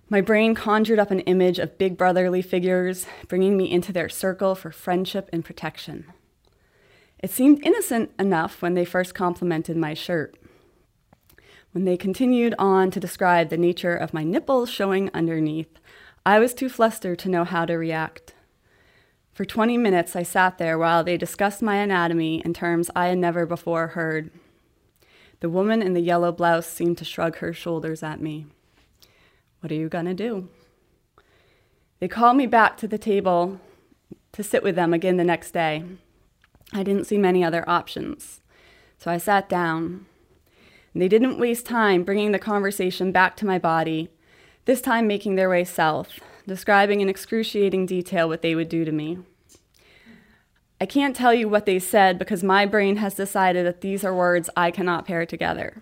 My brain conjured up an image of big brotherly figures, bringing me into their circle for friendship and protection. It seemed innocent enough when they first complimented my shirt. When they continued on to describe the nature of my nipples showing underneath, I was too flustered to know how to react. For 20 minutes, I sat there while they discussed my anatomy in terms I had never before heard. The woman in the yellow blouse seemed to shrug her shoulders at me. What are you going to do? They called me back to the table to sit with them again the next day. I didn't see many other options. So I sat down. They didn't waste time bringing the conversation back to my body, this time making their way south, describing in excruciating detail what they would do to me. I can't tell you what they said because my brain has decided that these are words I cannot pair together.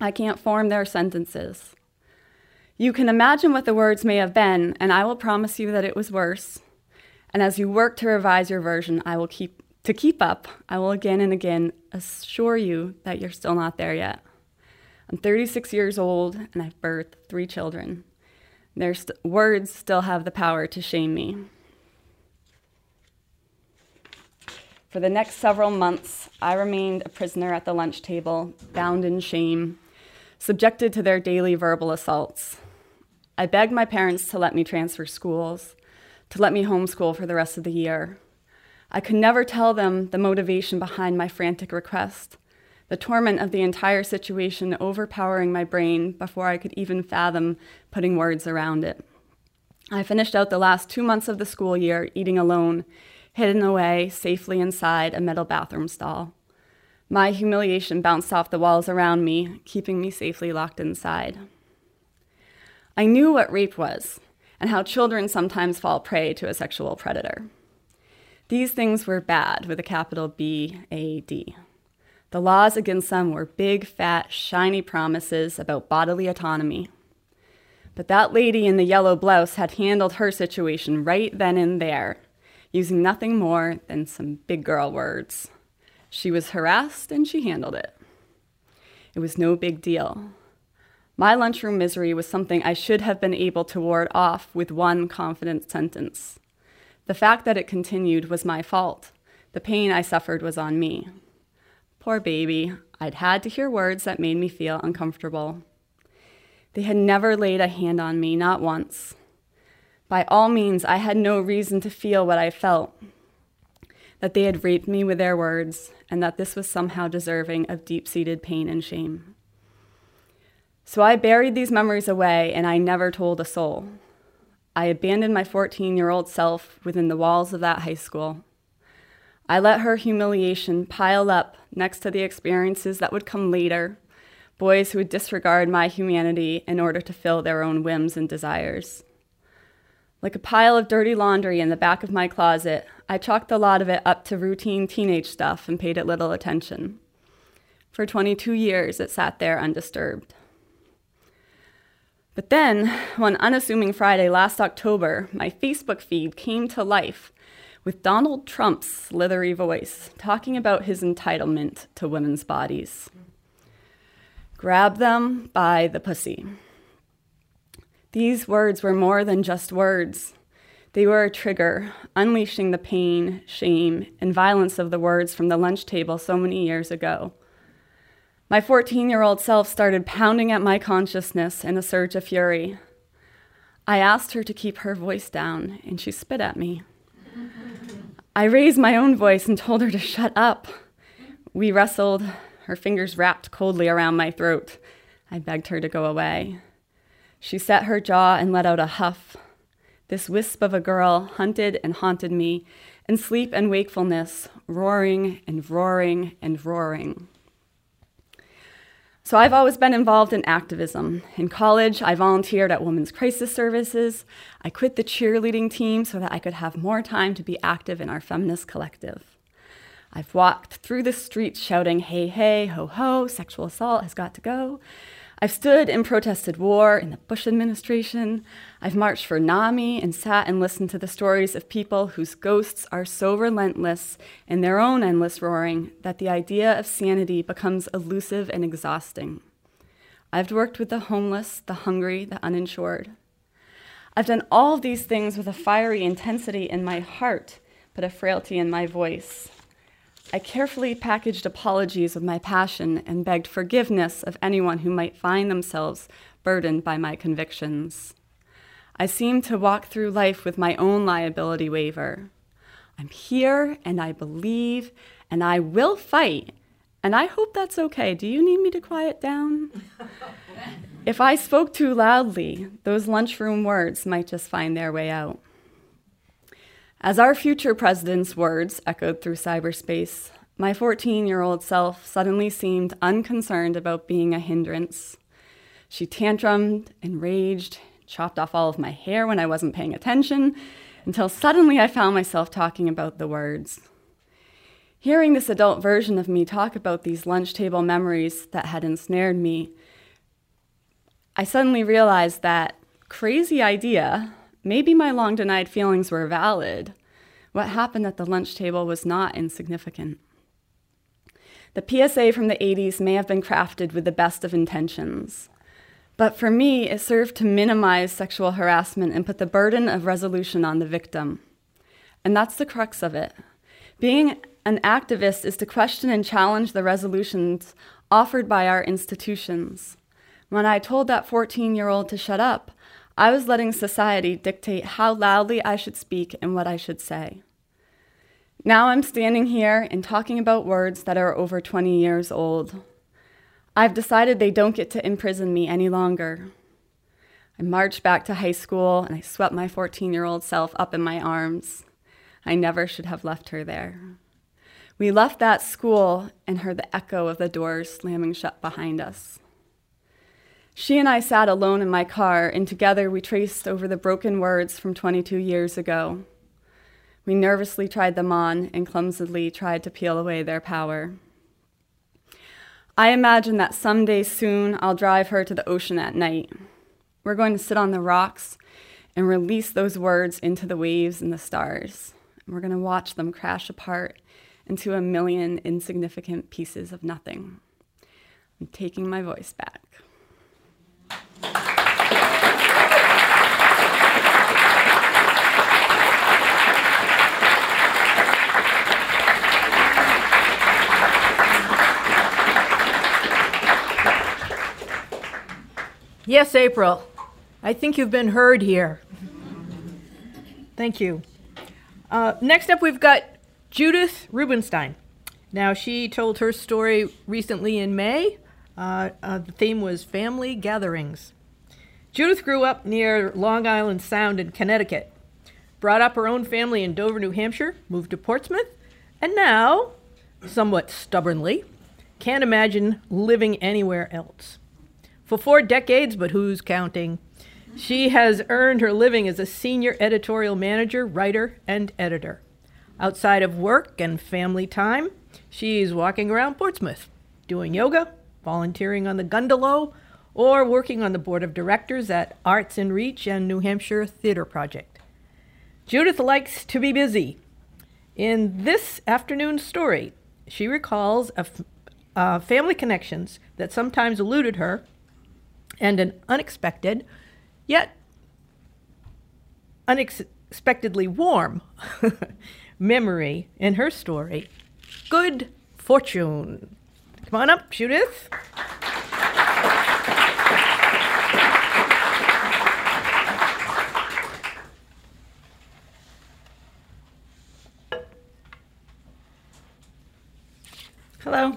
I can't form their sentences. You can imagine what the words may have been, and I will promise you that it was worse. And as you work to revise your version, I will keep to keep up, I will again and again assure you that you're still not there yet. I'm 36 years old and I've birthed three children. Their st- words still have the power to shame me. For the next several months, I remained a prisoner at the lunch table, bound in shame, subjected to their daily verbal assaults. I begged my parents to let me transfer schools, to let me homeschool for the rest of the year. I could never tell them the motivation behind my frantic request, the torment of the entire situation overpowering my brain before I could even fathom putting words around it. I finished out the last two months of the school year eating alone, hidden away safely inside a metal bathroom stall. My humiliation bounced off the walls around me, keeping me safely locked inside. I knew what rape was and how children sometimes fall prey to a sexual predator. These things were bad with a capital B A D. The laws against them were big, fat, shiny promises about bodily autonomy. But that lady in the yellow blouse had handled her situation right then and there, using nothing more than some big girl words. She was harassed and she handled it. It was no big deal. My lunchroom misery was something I should have been able to ward off with one confident sentence. The fact that it continued was my fault. The pain I suffered was on me. Poor baby, I'd had to hear words that made me feel uncomfortable. They had never laid a hand on me, not once. By all means, I had no reason to feel what I felt that they had raped me with their words, and that this was somehow deserving of deep seated pain and shame. So I buried these memories away, and I never told a soul. I abandoned my 14 year old self within the walls of that high school. I let her humiliation pile up next to the experiences that would come later boys who would disregard my humanity in order to fill their own whims and desires. Like a pile of dirty laundry in the back of my closet, I chalked a lot of it up to routine teenage stuff and paid it little attention. For 22 years, it sat there undisturbed. But then, one unassuming Friday last October, my Facebook feed came to life with Donald Trump's slithery voice talking about his entitlement to women's bodies. Grab them by the pussy. These words were more than just words. They were a trigger, unleashing the pain, shame, and violence of the words from the lunch table so many years ago. My 14 year old self started pounding at my consciousness in a surge of fury. I asked her to keep her voice down, and she spit at me. I raised my own voice and told her to shut up. We wrestled, her fingers wrapped coldly around my throat. I begged her to go away. She set her jaw and let out a huff. This wisp of a girl hunted and haunted me in sleep and wakefulness, roaring and roaring and roaring. So I've always been involved in activism. In college, I volunteered at Women's Crisis Services. I quit the cheerleading team so that I could have more time to be active in our feminist collective. I've walked through the streets shouting, hey, hey, ho, ho, sexual assault has got to go. I've stood and protested war in the Bush administration. I've marched for NAMI and sat and listened to the stories of people whose ghosts are so relentless in their own endless roaring that the idea of sanity becomes elusive and exhausting. I've worked with the homeless, the hungry, the uninsured. I've done all these things with a fiery intensity in my heart, but a frailty in my voice. I carefully packaged apologies of my passion and begged forgiveness of anyone who might find themselves burdened by my convictions. I seemed to walk through life with my own liability waiver. I'm here and I believe and I will fight, and I hope that's okay. Do you need me to quiet down? *laughs* if I spoke too loudly, those lunchroom words might just find their way out. As our future president's words echoed through cyberspace, my 14 year old self suddenly seemed unconcerned about being a hindrance. She tantrumed and raged, chopped off all of my hair when I wasn't paying attention, until suddenly I found myself talking about the words. Hearing this adult version of me talk about these lunch table memories that had ensnared me, I suddenly realized that crazy idea Maybe my long denied feelings were valid, What happened at the lunch table was not insignificant. The PSA from the 80s may have been crafted with the best of intentions. But for me, it served to minimize sexual harassment and put the burden of resolution on the victim. And that's the crux of it. Being an activist is to question and challenge the resolutions offered by our institutions. When I told that 14 year old to shut up, I was letting society dictate how loudly I should speak and what I should say. Now I'm standing here and talking about words that are over 20 years old. I've decided they don't get to imprison me any longer. I marched back to high school and I swept my 14 year old self up in my arms. I never should have left her there. We left that school and heard the echo of the doors slamming shut behind us. She and I sat alone in my car, and together we traced over the broken words from 22 years ago. We nervously tried them on and clumsily tried to peel away their power. I imagine that someday soon I'll drive her to the ocean at night. We're going to sit on the rocks and release those words into the waves and the stars. And we're going to watch them crash apart into a million insignificant pieces of nothing. I'm taking my voice back. Yes, April. I think you've been heard here. Thank you. Uh, next up, we've got Judith Rubenstein. Now, she told her story recently in May. Uh, uh, the theme was family gatherings. Judith grew up near Long Island Sound in Connecticut, brought up her own family in Dover, New Hampshire, moved to Portsmouth, and now, somewhat stubbornly, can't imagine living anywhere else. For four decades, but who's counting? She has earned her living as a senior editorial manager, writer, and editor. Outside of work and family time, she's walking around Portsmouth, doing yoga, volunteering on the Gundalow, or working on the board of directors at Arts in Reach and New Hampshire Theater Project. Judith likes to be busy. In this afternoon's story, she recalls a f- uh, family connections that sometimes eluded her and an unexpected, yet unexpectedly warm *laughs* memory in her story Good Fortune. Come on up, Judith. Hello.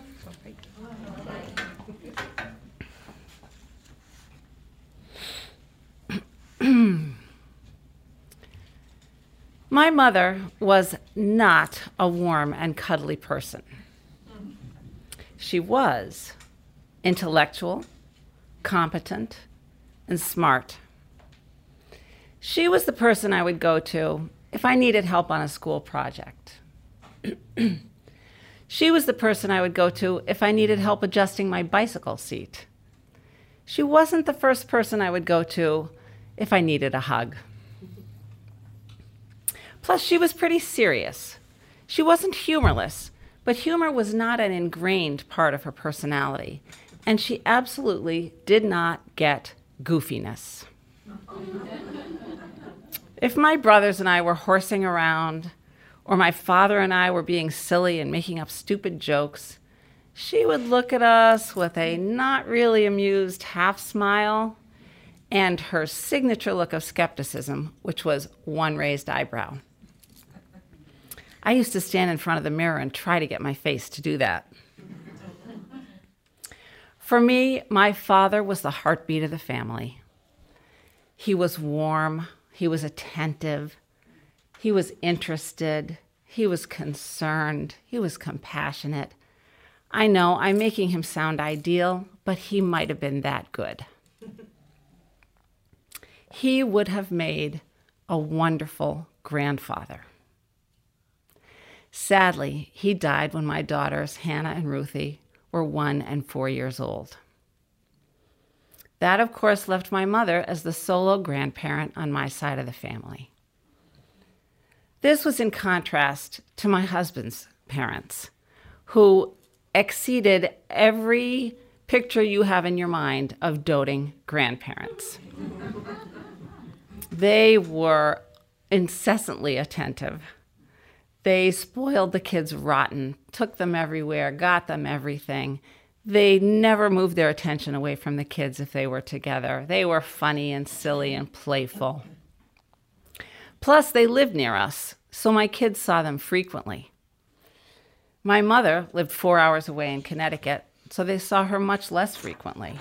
*clears throat* My mother was not a warm and cuddly person. She was intellectual, competent, and smart. She was the person I would go to if I needed help on a school project. *clears throat* she was the person I would go to if I needed help adjusting my bicycle seat. She wasn't the first person I would go to if I needed a hug. Plus, she was pretty serious. She wasn't humorless, but humor was not an ingrained part of her personality, and she absolutely did not get goofiness. *laughs* if my brothers and I were horsing around, or my father and I were being silly and making up stupid jokes, she would look at us with a not really amused half smile and her signature look of skepticism, which was one raised eyebrow. I used to stand in front of the mirror and try to get my face to do that. For me, my father was the heartbeat of the family. He was warm, he was attentive, he was interested, he was concerned, he was compassionate. I know I'm making him sound ideal, but he might have been that good he would have made a wonderful grandfather. Sadly, he died when my daughters, Hannah and Ruthie, were one and four years old. That, of course, left my mother as the solo grandparent on my side of the family. This was in contrast to my husband's parents, who exceeded every picture you have in your mind of doting grandparents. they were incessantly attentive. They spoiled the kids rotten, took them everywhere, got them everything. They never moved their attention away from the kids if they were together. They were funny and silly and playful. Plus, they lived near us, so my kids saw them frequently. My mother lived four hours away in Connecticut, so they saw her much less frequently.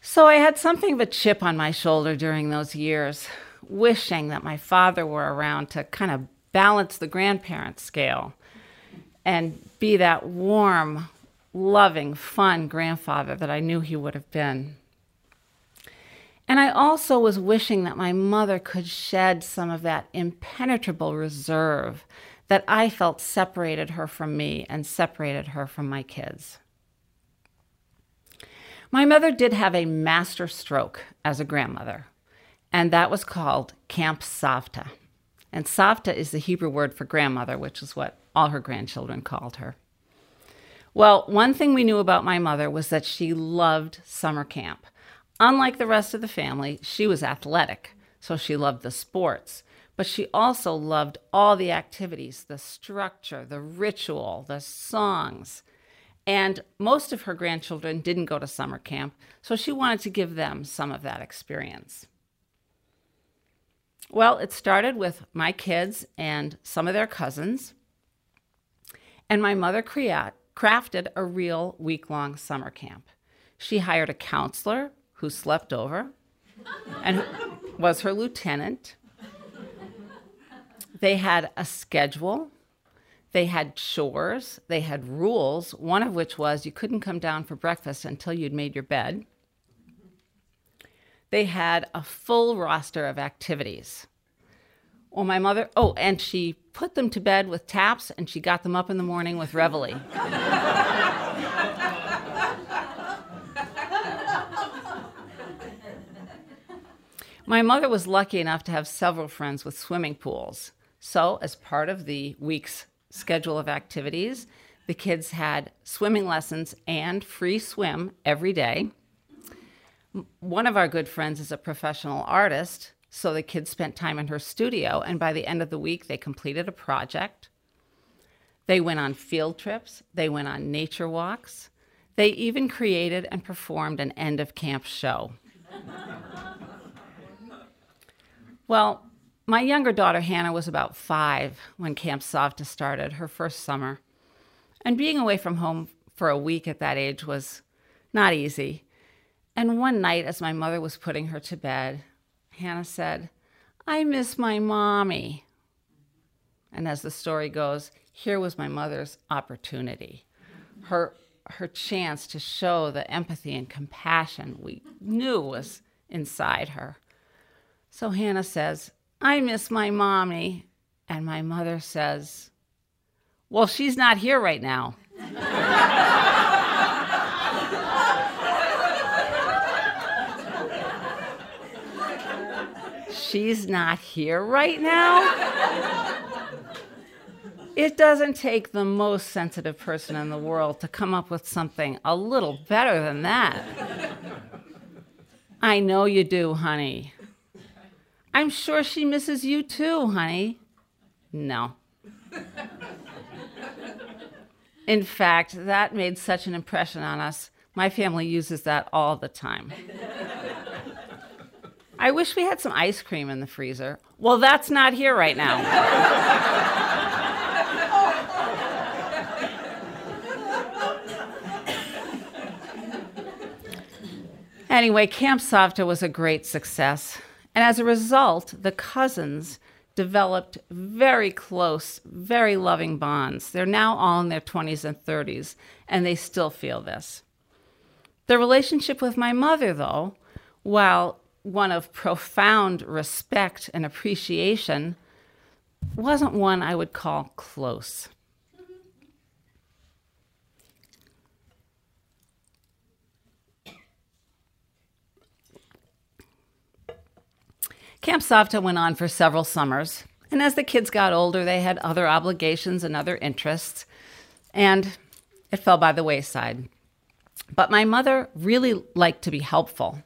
So I had something of a chip on my shoulder during those years, wishing that my father were around to kind of balance the grandparent scale and be that warm, loving, fun grandfather that I knew he would have been. And I also was wishing that my mother could shed some of that impenetrable reserve that I felt separated her from me and separated her from my kids. My mother did have a master stroke as a grandmother, and that was called Camp Savta. And Savta is the Hebrew word for grandmother, which is what all her grandchildren called her. Well, one thing we knew about my mother was that she loved summer camp. Unlike the rest of the family, she was athletic, so she loved the sports but she also loved all the activities the structure, the ritual, the songs. And most of her grandchildren didn't go to summer camp, so she wanted to give them some of that experience. Well, it started with my kids and some of their cousins. And my mother crea- crafted a real week long summer camp. She hired a counselor who slept over and was her lieutenant. They had a schedule, they had chores, they had rules, one of which was you couldn't come down for breakfast until you'd made your bed. They had a full roster of activities. Well, my mother, oh, and she put them to bed with taps and she got them up in the morning with reveille. my mother was lucky enough to have several friends with swimming pools. So, as part of the week's schedule of activities, the kids had swimming lessons and free swim every day. One of our good friends is a professional artist, so the kids spent time in her studio, and by the end of the week, they completed a project. They went on field trips, they went on nature walks, they even created and performed an end of camp show. *laughs* well, my younger daughter, Hannah, was about five when Camp Savta started, her first summer. And being away from home for a week at that age was not easy. And one night, as my mother was putting her to bed, Hannah said, I miss my mommy. And as the story goes, here was my mother's opportunity, her, her chance to show the empathy and compassion we knew was inside her. So Hannah says, I miss my mommy. And my mother says, Well, she's not here right now. *laughs* she's not here right now? It doesn't take the most sensitive person in the world to come up with something a little better than that. I know you do, honey. I'm sure she misses you too, honey. No. In fact, that made such an impression on us. My family uses that all the time. I wish we had some ice cream in the freezer. Well, that's not here right now. anyway, Camp Savta was a great success. And as a result, the cousins developed very close, very loving bonds. They're now all in their 20s and 30s, and they still feel this. The relationship with my mother, though, while one of profound respect and appreciation, wasn't one I would call close. Camp Savta went on for several summers, and as the kids got older, they had other obligations and other interests, and it fell by the wayside. But my mother really liked to be helpful.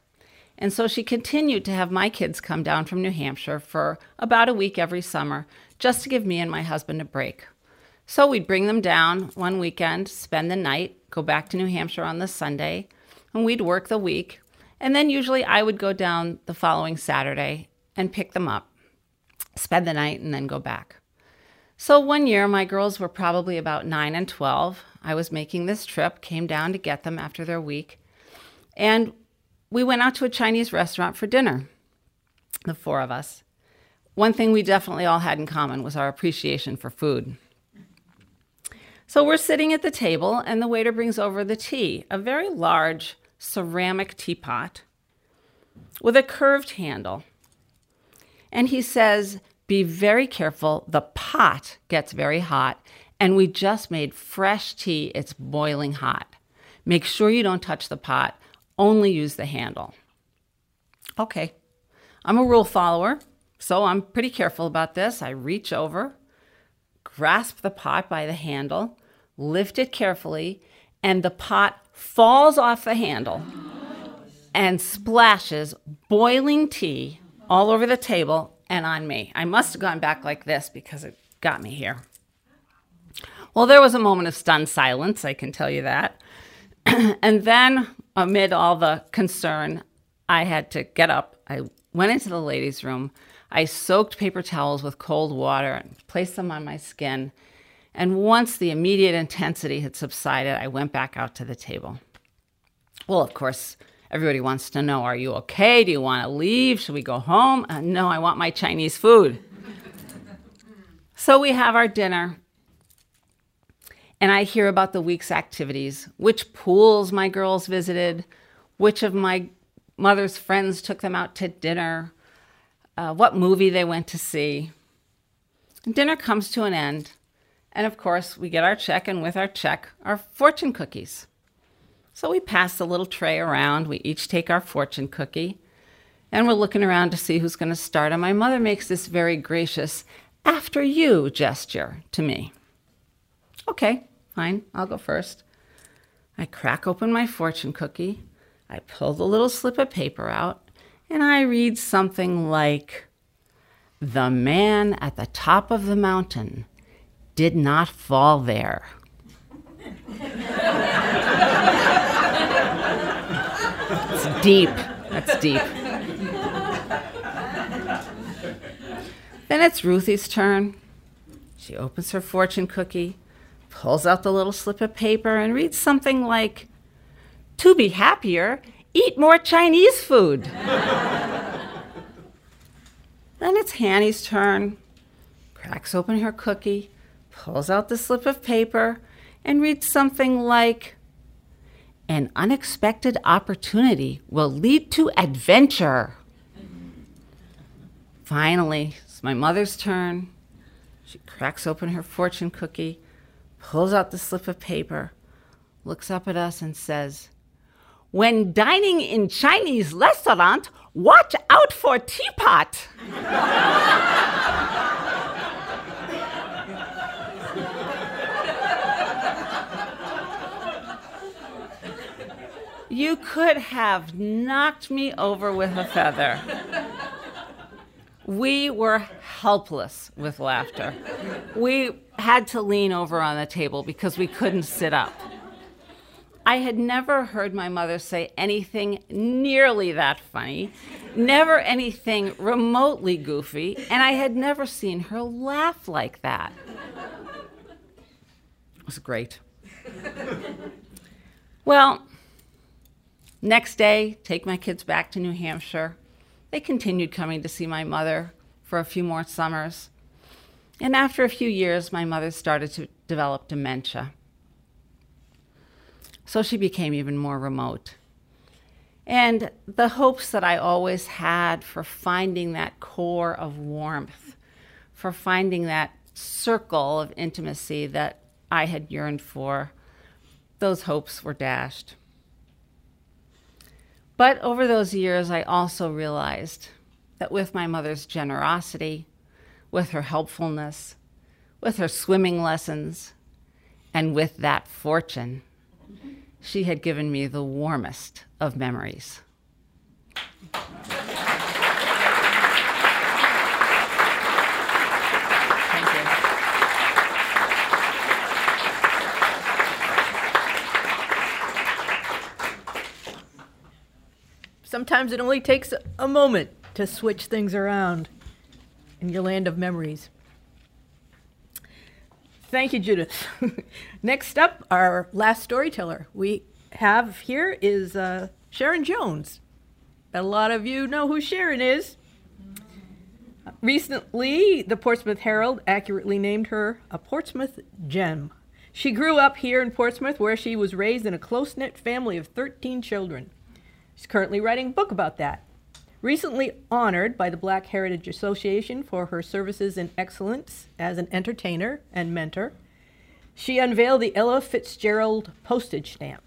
And so she continued to have my kids come down from New Hampshire for about a week every summer just to give me and my husband a break. So we'd bring them down one weekend, spend the night, go back to New Hampshire on the Sunday, and we'd work the week. And then usually I would go down the following Saturday and pick them up, spend the night, and then go back. So one year, my girls were probably about 9 and 12. I was making this trip, came down to get them after their week, and we went out to a Chinese restaurant for dinner, the four of us. One thing we definitely all had in common was our appreciation for food. So we're sitting at the table, and the waiter brings over the tea, a very large ceramic teapot with a curved handle. And he says, Be very careful, the pot gets very hot, and we just made fresh tea, it's boiling hot. Make sure you don't touch the pot, only use the handle. Okay, I'm a rule follower, so I'm pretty careful about this. I reach over, grasp the pot by the handle, lift it carefully, and the pot falls off the handle and splashes boiling tea all over the table and on me. I must have gone back like this because it got me here. Well, there was a moment of stunned silence, I can tell you that. *clears throat* and then, amid all the concern, I had to get up. I went into the ladies' room. I soaked paper towels with cold water and placed them on my skin. And once the immediate intensity had subsided, I went back out to the table. Well, of course, everybody wants to know Are you okay? Do you want to leave? Should we go home? Uh, no, I want my Chinese food. *laughs* so we have our dinner. And I hear about the week's activities, which pools my girls visited, which of my mother's friends took them out to dinner, uh, what movie they went to see. Dinner comes to an end, and of course, we get our check, and with our check, our fortune cookies. So we pass the little tray around, we each take our fortune cookie, and we're looking around to see who's going to start. And my mother makes this very gracious, after you gesture to me. Okay, fine, I'll go first. I crack open my fortune cookie, I pull the little slip of paper out, and I read something like The man at the top of the mountain did not fall there. it's deep. That's deep. Then it's Ruthie's turn. She opens her fortune cookie, pulls out the little slip of paper, and reads something like To be happier, eat more Chinese food. *laughs* then it's Hanny's turn. Cracks open her cookie, pulls out the slip of paper, and reads something like An unexpected opportunity will lead to adventure. Finally, it's my mother's turn. She cracks open her fortune cookie, pulls out the slip of paper, looks up at us, and says, When dining in Chinese restaurant, watch out for teapot. You could have knocked me over with a feather. We were helpless with laughter. We had to lean over on the table because we couldn't sit up. I had never heard my mother say anything nearly that funny, never anything remotely goofy, and I had never seen her laugh like that. It was great. well, Next day, take my kids back to New Hampshire. They continued coming to see my mother for a few more summers. And after a few years, my mother started to develop dementia. So she became even more remote. And the hopes that I always had for finding that core of warmth, for finding that circle of intimacy that I had yearned for, those hopes were dashed. But over those years, I also realized that with my mother's generosity, with her helpfulness, with her swimming lessons, and with that fortune, she had given me the warmest of memories. Thank you. Sometimes it only takes a moment to switch things around in your land of memories. Thank you, Judith. *laughs* Next up, our last storyteller we have here is uh, Sharon Jones. Bet a lot of you know who Sharon is. Recently, the Portsmouth Herald accurately named her a Portsmouth gem. She grew up here in Portsmouth, where she was raised in a close knit family of 13 children. She's currently writing a book about that. Recently honored by the Black Heritage Association for her services in excellence as an entertainer and mentor, she unveiled the Ella Fitzgerald postage stamp.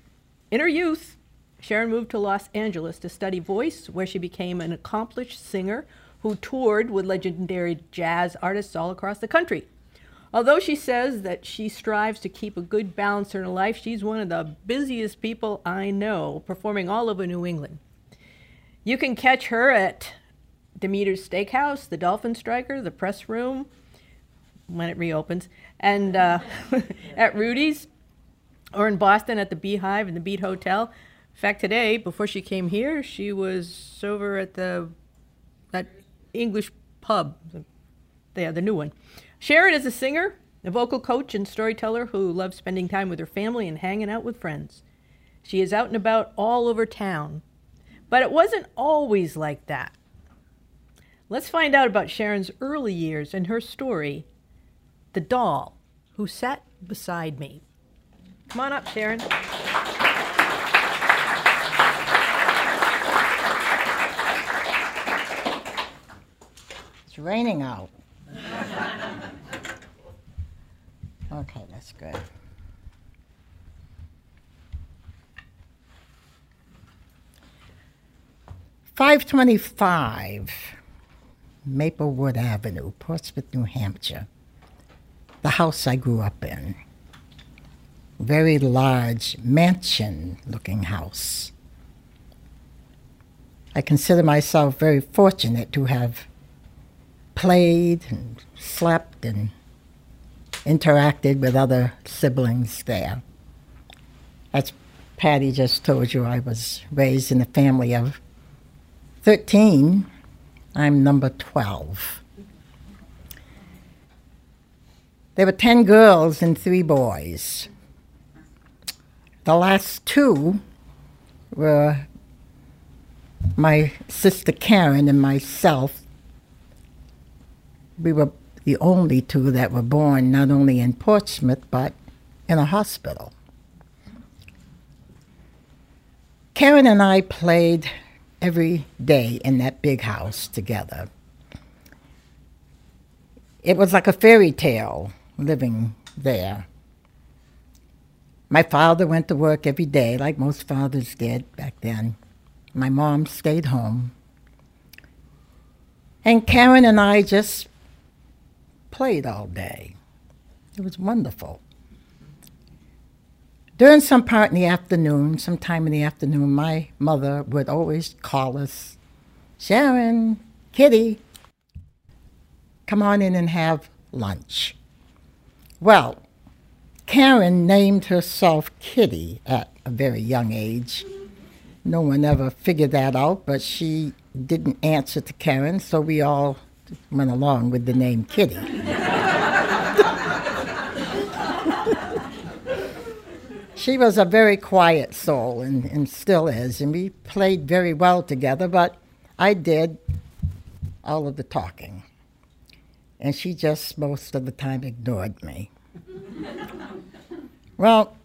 In her youth, Sharon moved to Los Angeles to study voice, where she became an accomplished singer who toured with legendary jazz artists all across the country. Although she says that she strives to keep a good balance in her life, she's one of the busiest people I know, performing all over New England. You can catch her at Demeter's Steakhouse, the Dolphin Striker, the Press Room, when it reopens, and uh, *laughs* at Rudy's, or in Boston at the Beehive and the Beat Hotel. In fact, today, before she came here, she was over at the that English pub, the, the new one. Sharon is a singer, a vocal coach, and storyteller who loves spending time with her family and hanging out with friends. She is out and about all over town, but it wasn't always like that. Let's find out about Sharon's early years and her story, The Doll Who Sat Beside Me. Come on up, Sharon. It's raining out. *laughs* okay, that's good. Five twenty-five Maplewood Avenue, Portsmouth, New Hampshire. The house I grew up in. Very large mansion-looking house. I consider myself very fortunate to have played and slept and interacted with other siblings there. As Patty just told you, I was raised in a family of 13. I'm number 12. There were 10 girls and three boys. The last two were my sister Karen and myself we were the only two that were born not only in Portsmouth but in a hospital. Karen and I played every day in that big house together. It was like a fairy tale living there. My father went to work every day, like most fathers did back then. My mom stayed home. And Karen and I just played all day. It was wonderful. During some part in the afternoon, sometime in the afternoon, my mother would always call us, Sharon, Kitty, come on in and have lunch. Well, Karen named herself Kitty at a very young age. No one ever figured that out, but she didn't answer to Karen, so we all went along with the name Kitty. she was a very quiet soul and, and still is, and we played very well together, but I did all of the talking. And she just most of the time ignored me. well,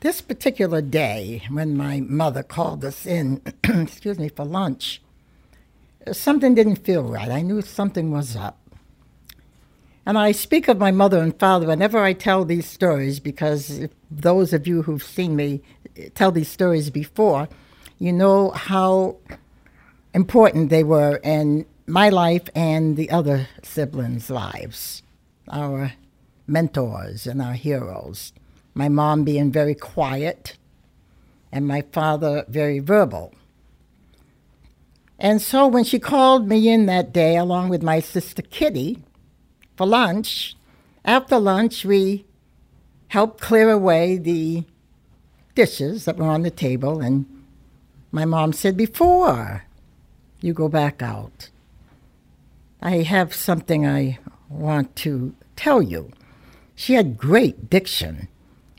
this particular day, when my mother called us in, *clears throat* excuse me, for lunch, something didn't feel right. I knew something was up. And I speak of my mother and father whenever I tell these stories because those of you who've seen me tell these stories before, you know how important they were in my life and the other siblings' lives, our mentors and our heroes. My mom being very quiet, and my father very verbal. And so when she called me in that day, along with my sister Kitty, for lunch, after lunch, we helped clear away the dishes that were on the table, and my mom said, Before you go back out, I have something I want to tell you. She had great diction.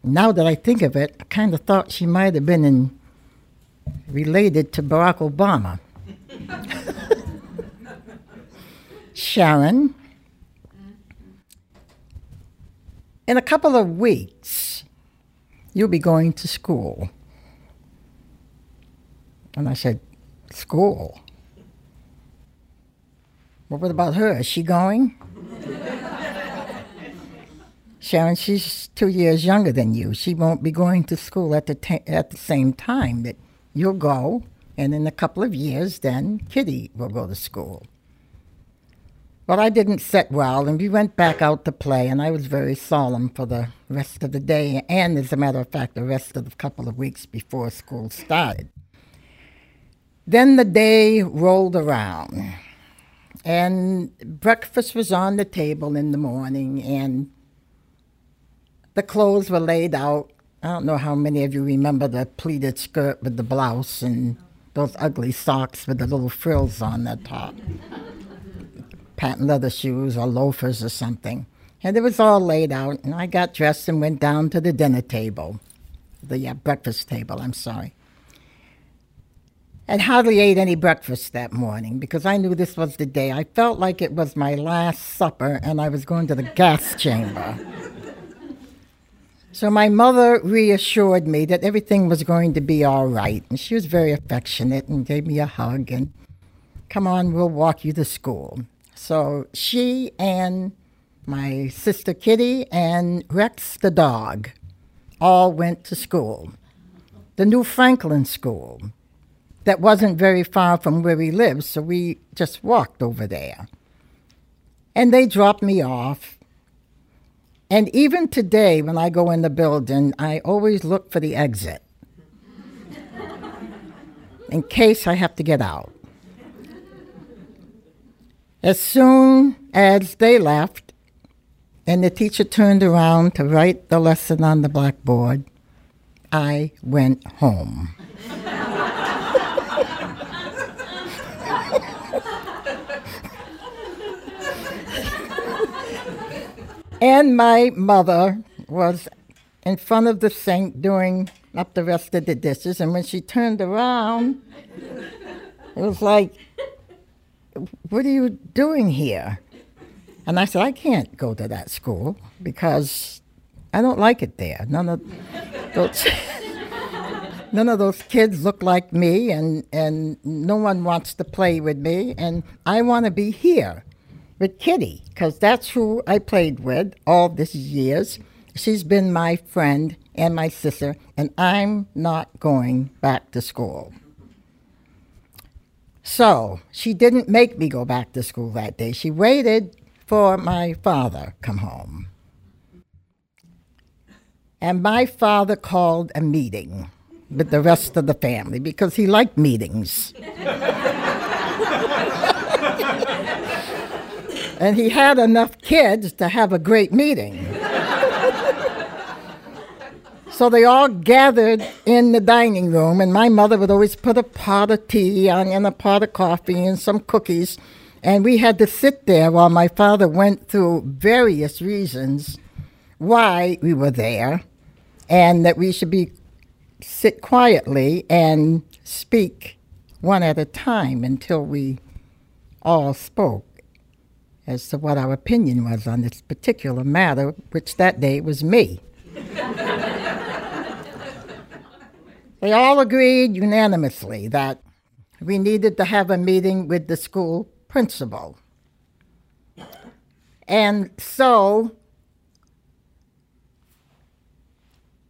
Now that I think of it, I kind of thought she might have been in, related to Barack Obama. *laughs* Sharon, in a couple of weeks, you'll be going to school. And I said, School? Well, what about her? Is she going? *laughs* Sharon, she's two years younger than you. She won't be going to school at the, at the same time that you'll go, and in a couple of years, then Kitty will go to school. Well, I didn't sit well, and we went back out to play, and I was very solemn for the rest of the day, and as a matter of fact, the rest of the couple of weeks before school started. Then the day rolled around, and breakfast was on the table in the morning, and the clothes were laid out. I don't know how many of you remember the pleated skirt with the blouse and those ugly socks with the little frills on the top. Patent leather shoes or loafers or something. And it was all laid out, and I got dressed and went down to the dinner table, the uh, breakfast table, I'm sorry. And hardly ate any breakfast that morning because I knew this was the day. I felt like it was my last supper and I was going to the gas chamber. So my mother reassured me that everything was going to be all right. And she was very affectionate and gave me a hug and, come on, we'll walk you to school. So she and my sister Kitty and Rex the dog all went to school. The New Franklin School that wasn't very far from where we lived, so we just walked over there. And they dropped me off and even today, when I go in the building, I always look for the exit *laughs* in case I have to get out. As soon as they left and the teacher turned around to write the lesson on the blackboard, I went home. *laughs* And my mother was in front of the sink doing up the rest of the dishes. And when she turned around, it was like, What are you doing here? And I said, I can't go to that school because I don't like it there. None of those. *laughs* none of those kids look like me, and, and no one wants to play with me, and I want to be here with Kitty, because that's who I played with all these years. She's been my friend and my sister, and I'm not going back to school. So she didn't make me go back to school that day. She waited for my father come home. And my father called a meeting with the rest of the family because he liked meetings. *laughs* and he had enough kids to have a great meeting. so they all gathered in the dining room, and my mother would always put a pot of tea on and a pot of coffee and some cookies. And we had to sit there while my father went through various reasons why we were there and that we should be sit quietly and speak one at a time until we all spoke as to what our opinion was on this particular matter, which that day was me. *laughs* they all agreed unanimously that we needed to have a meeting with the school principal. And so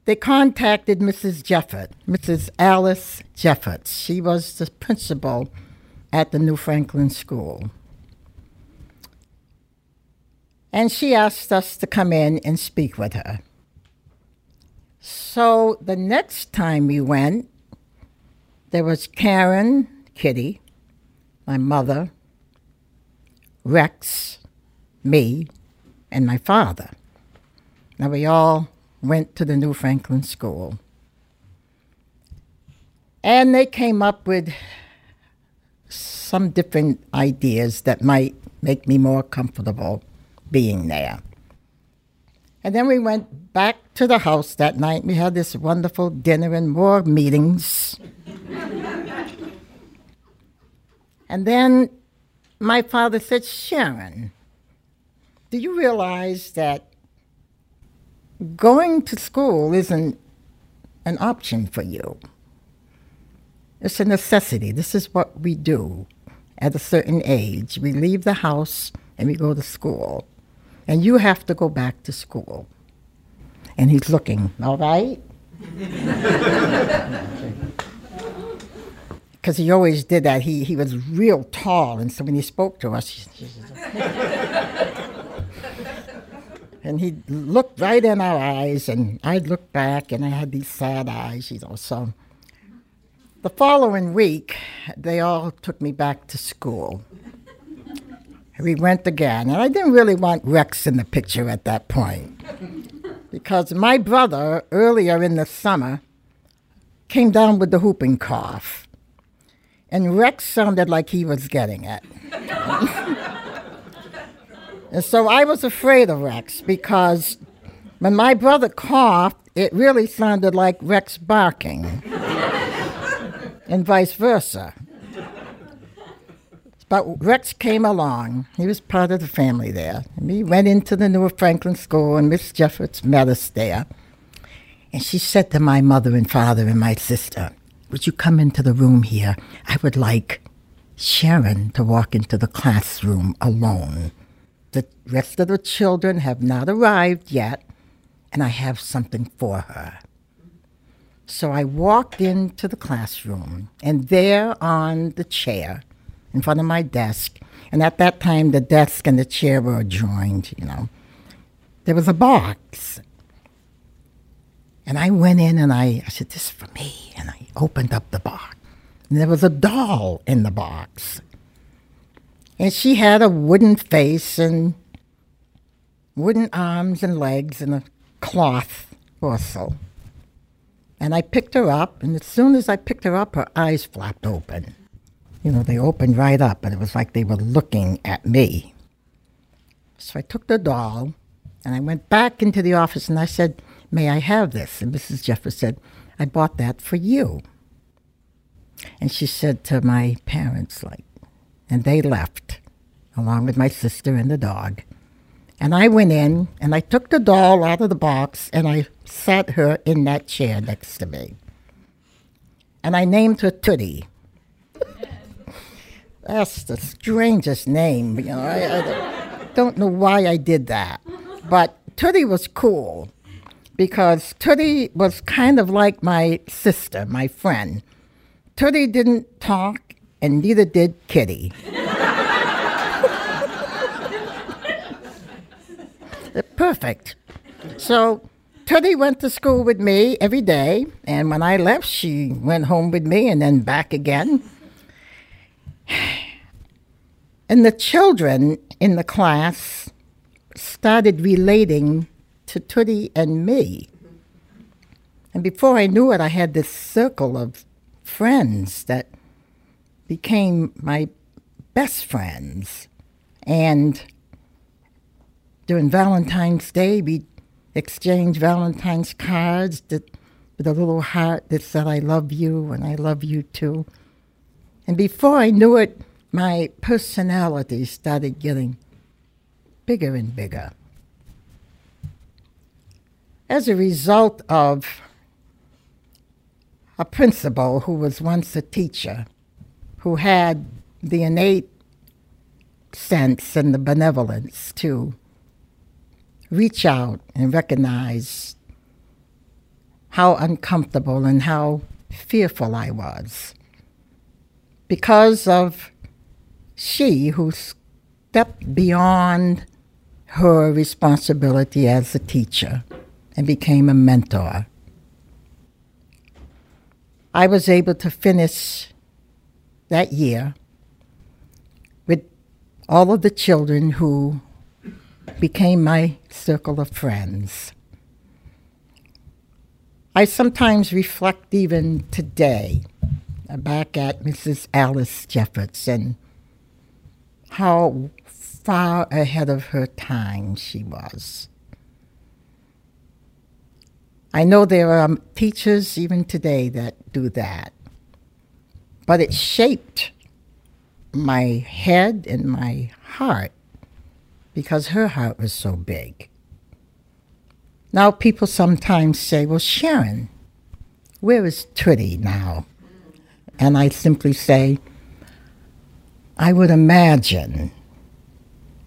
they contacted Mrs. Jeffert, Mrs. Alice Jeffert. She was the principal at the New Franklin School. And she asked us to come in and speak with her. So the next time we went, there was Karen, Kitty, my mother, Rex, me, and my father. Now we all went to the New Franklin School. And they came up with some different ideas that might make me more comfortable being there. And then we went back to the house that night. We had this wonderful dinner and more meetings. *laughs* and then my father said, Sharon, do you realize that going to school isn't an option for you? It's a necessity. This is what we do at a certain age. We leave the house and we go to school. And you have to go back to school. And he's looking, all right? *laughs* Because he always did that. He, he was real tall, and so when he spoke to us, he, and he looked right in our eyes, and I'd look back, and I had these sad eyes, you know. So the following week, they all took me back to school. We went again, and I didn't really want Rex in the picture at that point because my brother, earlier in the summer, came down with the whooping cough, and Rex sounded like he was getting it. *laughs* and so I was afraid of Rex because when my brother coughed, it really sounded like Rex barking, *laughs* and vice versa. But Rex came along. He was part of the family there. And we went into the New Franklin School, and Miss Jeffords met us there. And she said to my mother and father and my sister, Would you come into the room here? I would like Sharon to walk into the classroom alone. The rest of the children have not arrived yet, and I have something for her. So I walked into the classroom, and there on the chair, in front of my desk. And at that time, the desk and the chair were joined, you know. There was a box. And I went in and I, I said, This is for me. And I opened up the box. And there was a doll in the box. And she had a wooden face and wooden arms and legs and a cloth torso. And I picked her up, and as soon as I picked her up, her eyes flapped open you know, they opened right up, and it was like they were looking at me. So I took the doll, and I went back into the office, and I said, May I have this? And Mrs. Jeffers said, I bought that for you. And she said to my parents, like, and they left, along with my sister and the dog. And I went in, and I took the doll out of the box, and I sat her in that chair next to me. And I named her Tootie. *laughs* That's the strangest name. You know, I, I don't know why I did that. But Tootie was cool because Tootie was kind of like my sister, my friend. Tootie didn't talk, and neither did Kitty. *laughs* Perfect. So Tootie went to school with me every day, and when I left, she went home with me and then back again. And the children in the class started relating to Tootie and me. And before I knew it, I had this circle of friends that became my best friends. And during Valentine's Day, we exchanged Valentine's cards with a little heart that said, I love you and I love you too. And before I knew it, my personality started getting bigger and bigger. As a result of a principal who was once a teacher, who had the innate sense and the benevolence to reach out and recognize how uncomfortable and how fearful I was because of she who stepped beyond her responsibility as a teacher and became a mentor. I was able to finish that year with all of the children who became my circle of friends. I sometimes reflect even today back at Mrs. Alice Jeffords and how far ahead of her time she was. I know there are teachers even today that do that, but it shaped my head and my heart because her heart was so big. Now, people sometimes say, Well, Sharon, where is Trudy now? And I simply say, I would imagine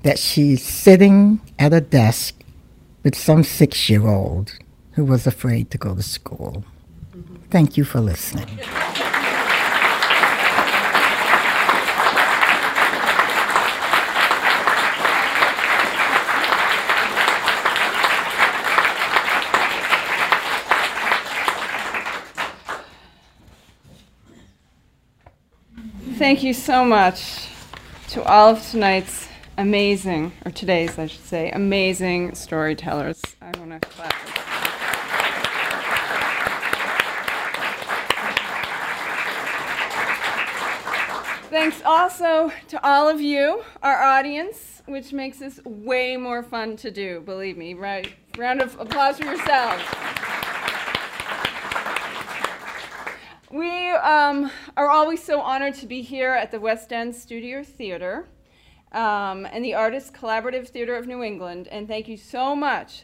that she's sitting at a desk with some six year old who was afraid to go to school. Thank you for listening. Thank you so much to all of tonight's amazing, or today's, I should say, amazing storytellers. I want to clap. Thanks also to all of you, our audience, which makes this way more fun to do, believe me, right? Round of applause for yourselves. We um, are always so honored to be here at the West End Studio Theater um, and the Artists Collaborative Theater of New England. And thank you so much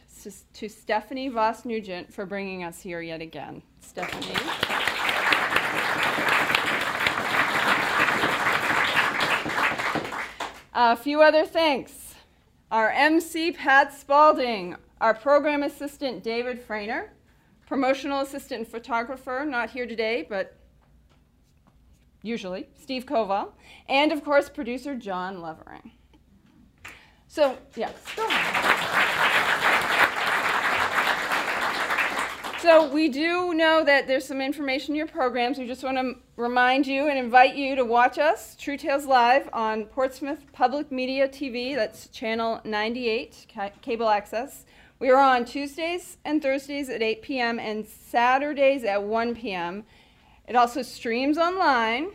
to, Stephanie Voss Nugent for bringing us here yet again. Stephanie. A few other thanks. Our MC, Pat Spalding, our program assistant, David Frainer, promotional assistant photographer, not here today, but usually, Steve Koval, and of course, producer John Levering. So, yes, So, we do know that there's some information in your programs. We just want to remind you and invite you to watch us, True Tales Live, on Portsmouth Public Media TV. That's channel 98, ca- cable access. We are on Tuesdays and Thursdays at 8 p.m. and Saturdays at 1 p.m. It also streams online.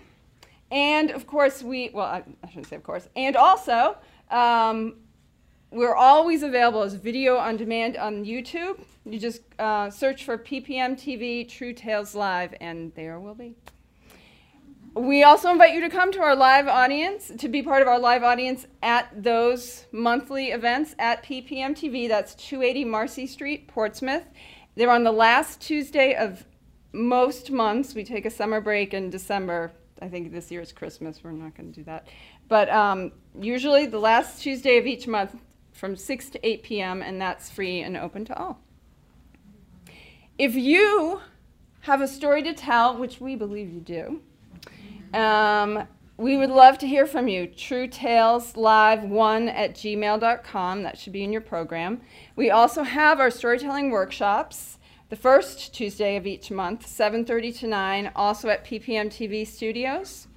And of course, we, well, I, shouldn't say of course, and also, um, we're always available as video on demand on YouTube. You just uh, search for PPM TV True Tales Live, and there will be. We also invite you to come to our live audience, to be part of our live audience at those monthly events at PPM TV. That's 280 Marcy Street, Portsmouth. They're on the last Tuesday of most months. We take a summer break in December. I think this year is Christmas. We're not going to do that. But um, usually the last Tuesday of each month from 6 to 8 p.m., and that's free and open to all. If you have a story to tell, which we believe you do, um, we would love to hear from you. True Tales Live 1 at gmail.com. That should be in your program. We also have our storytelling workshops the first Tuesday of each month, 7:30 to 9, also at PPM TV Studios.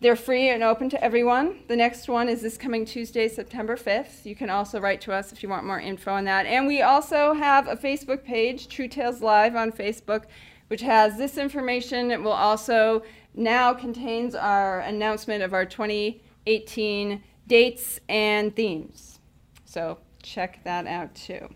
They're free and open to everyone. The next one is this coming Tuesday, September 5th. You can also write to us if you want more info on that. And we also have a Facebook page, True Tales Live on Facebook, which has this information. It will also now contains our announcement of our 2018 dates and themes. So check that out too.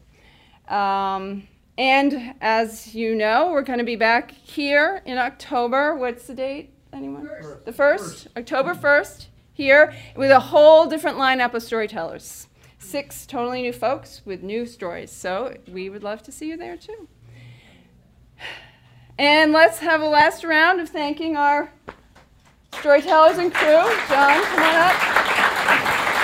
Um, and as you know, we're going to be back here in October. What's the date? Anyone? First. The first, first, October 1st, here with a whole different lineup of storytellers. Six totally new folks with new stories. So we would love to see you there too. And let's have a last round of thanking our storytellers and crew. John, come on up.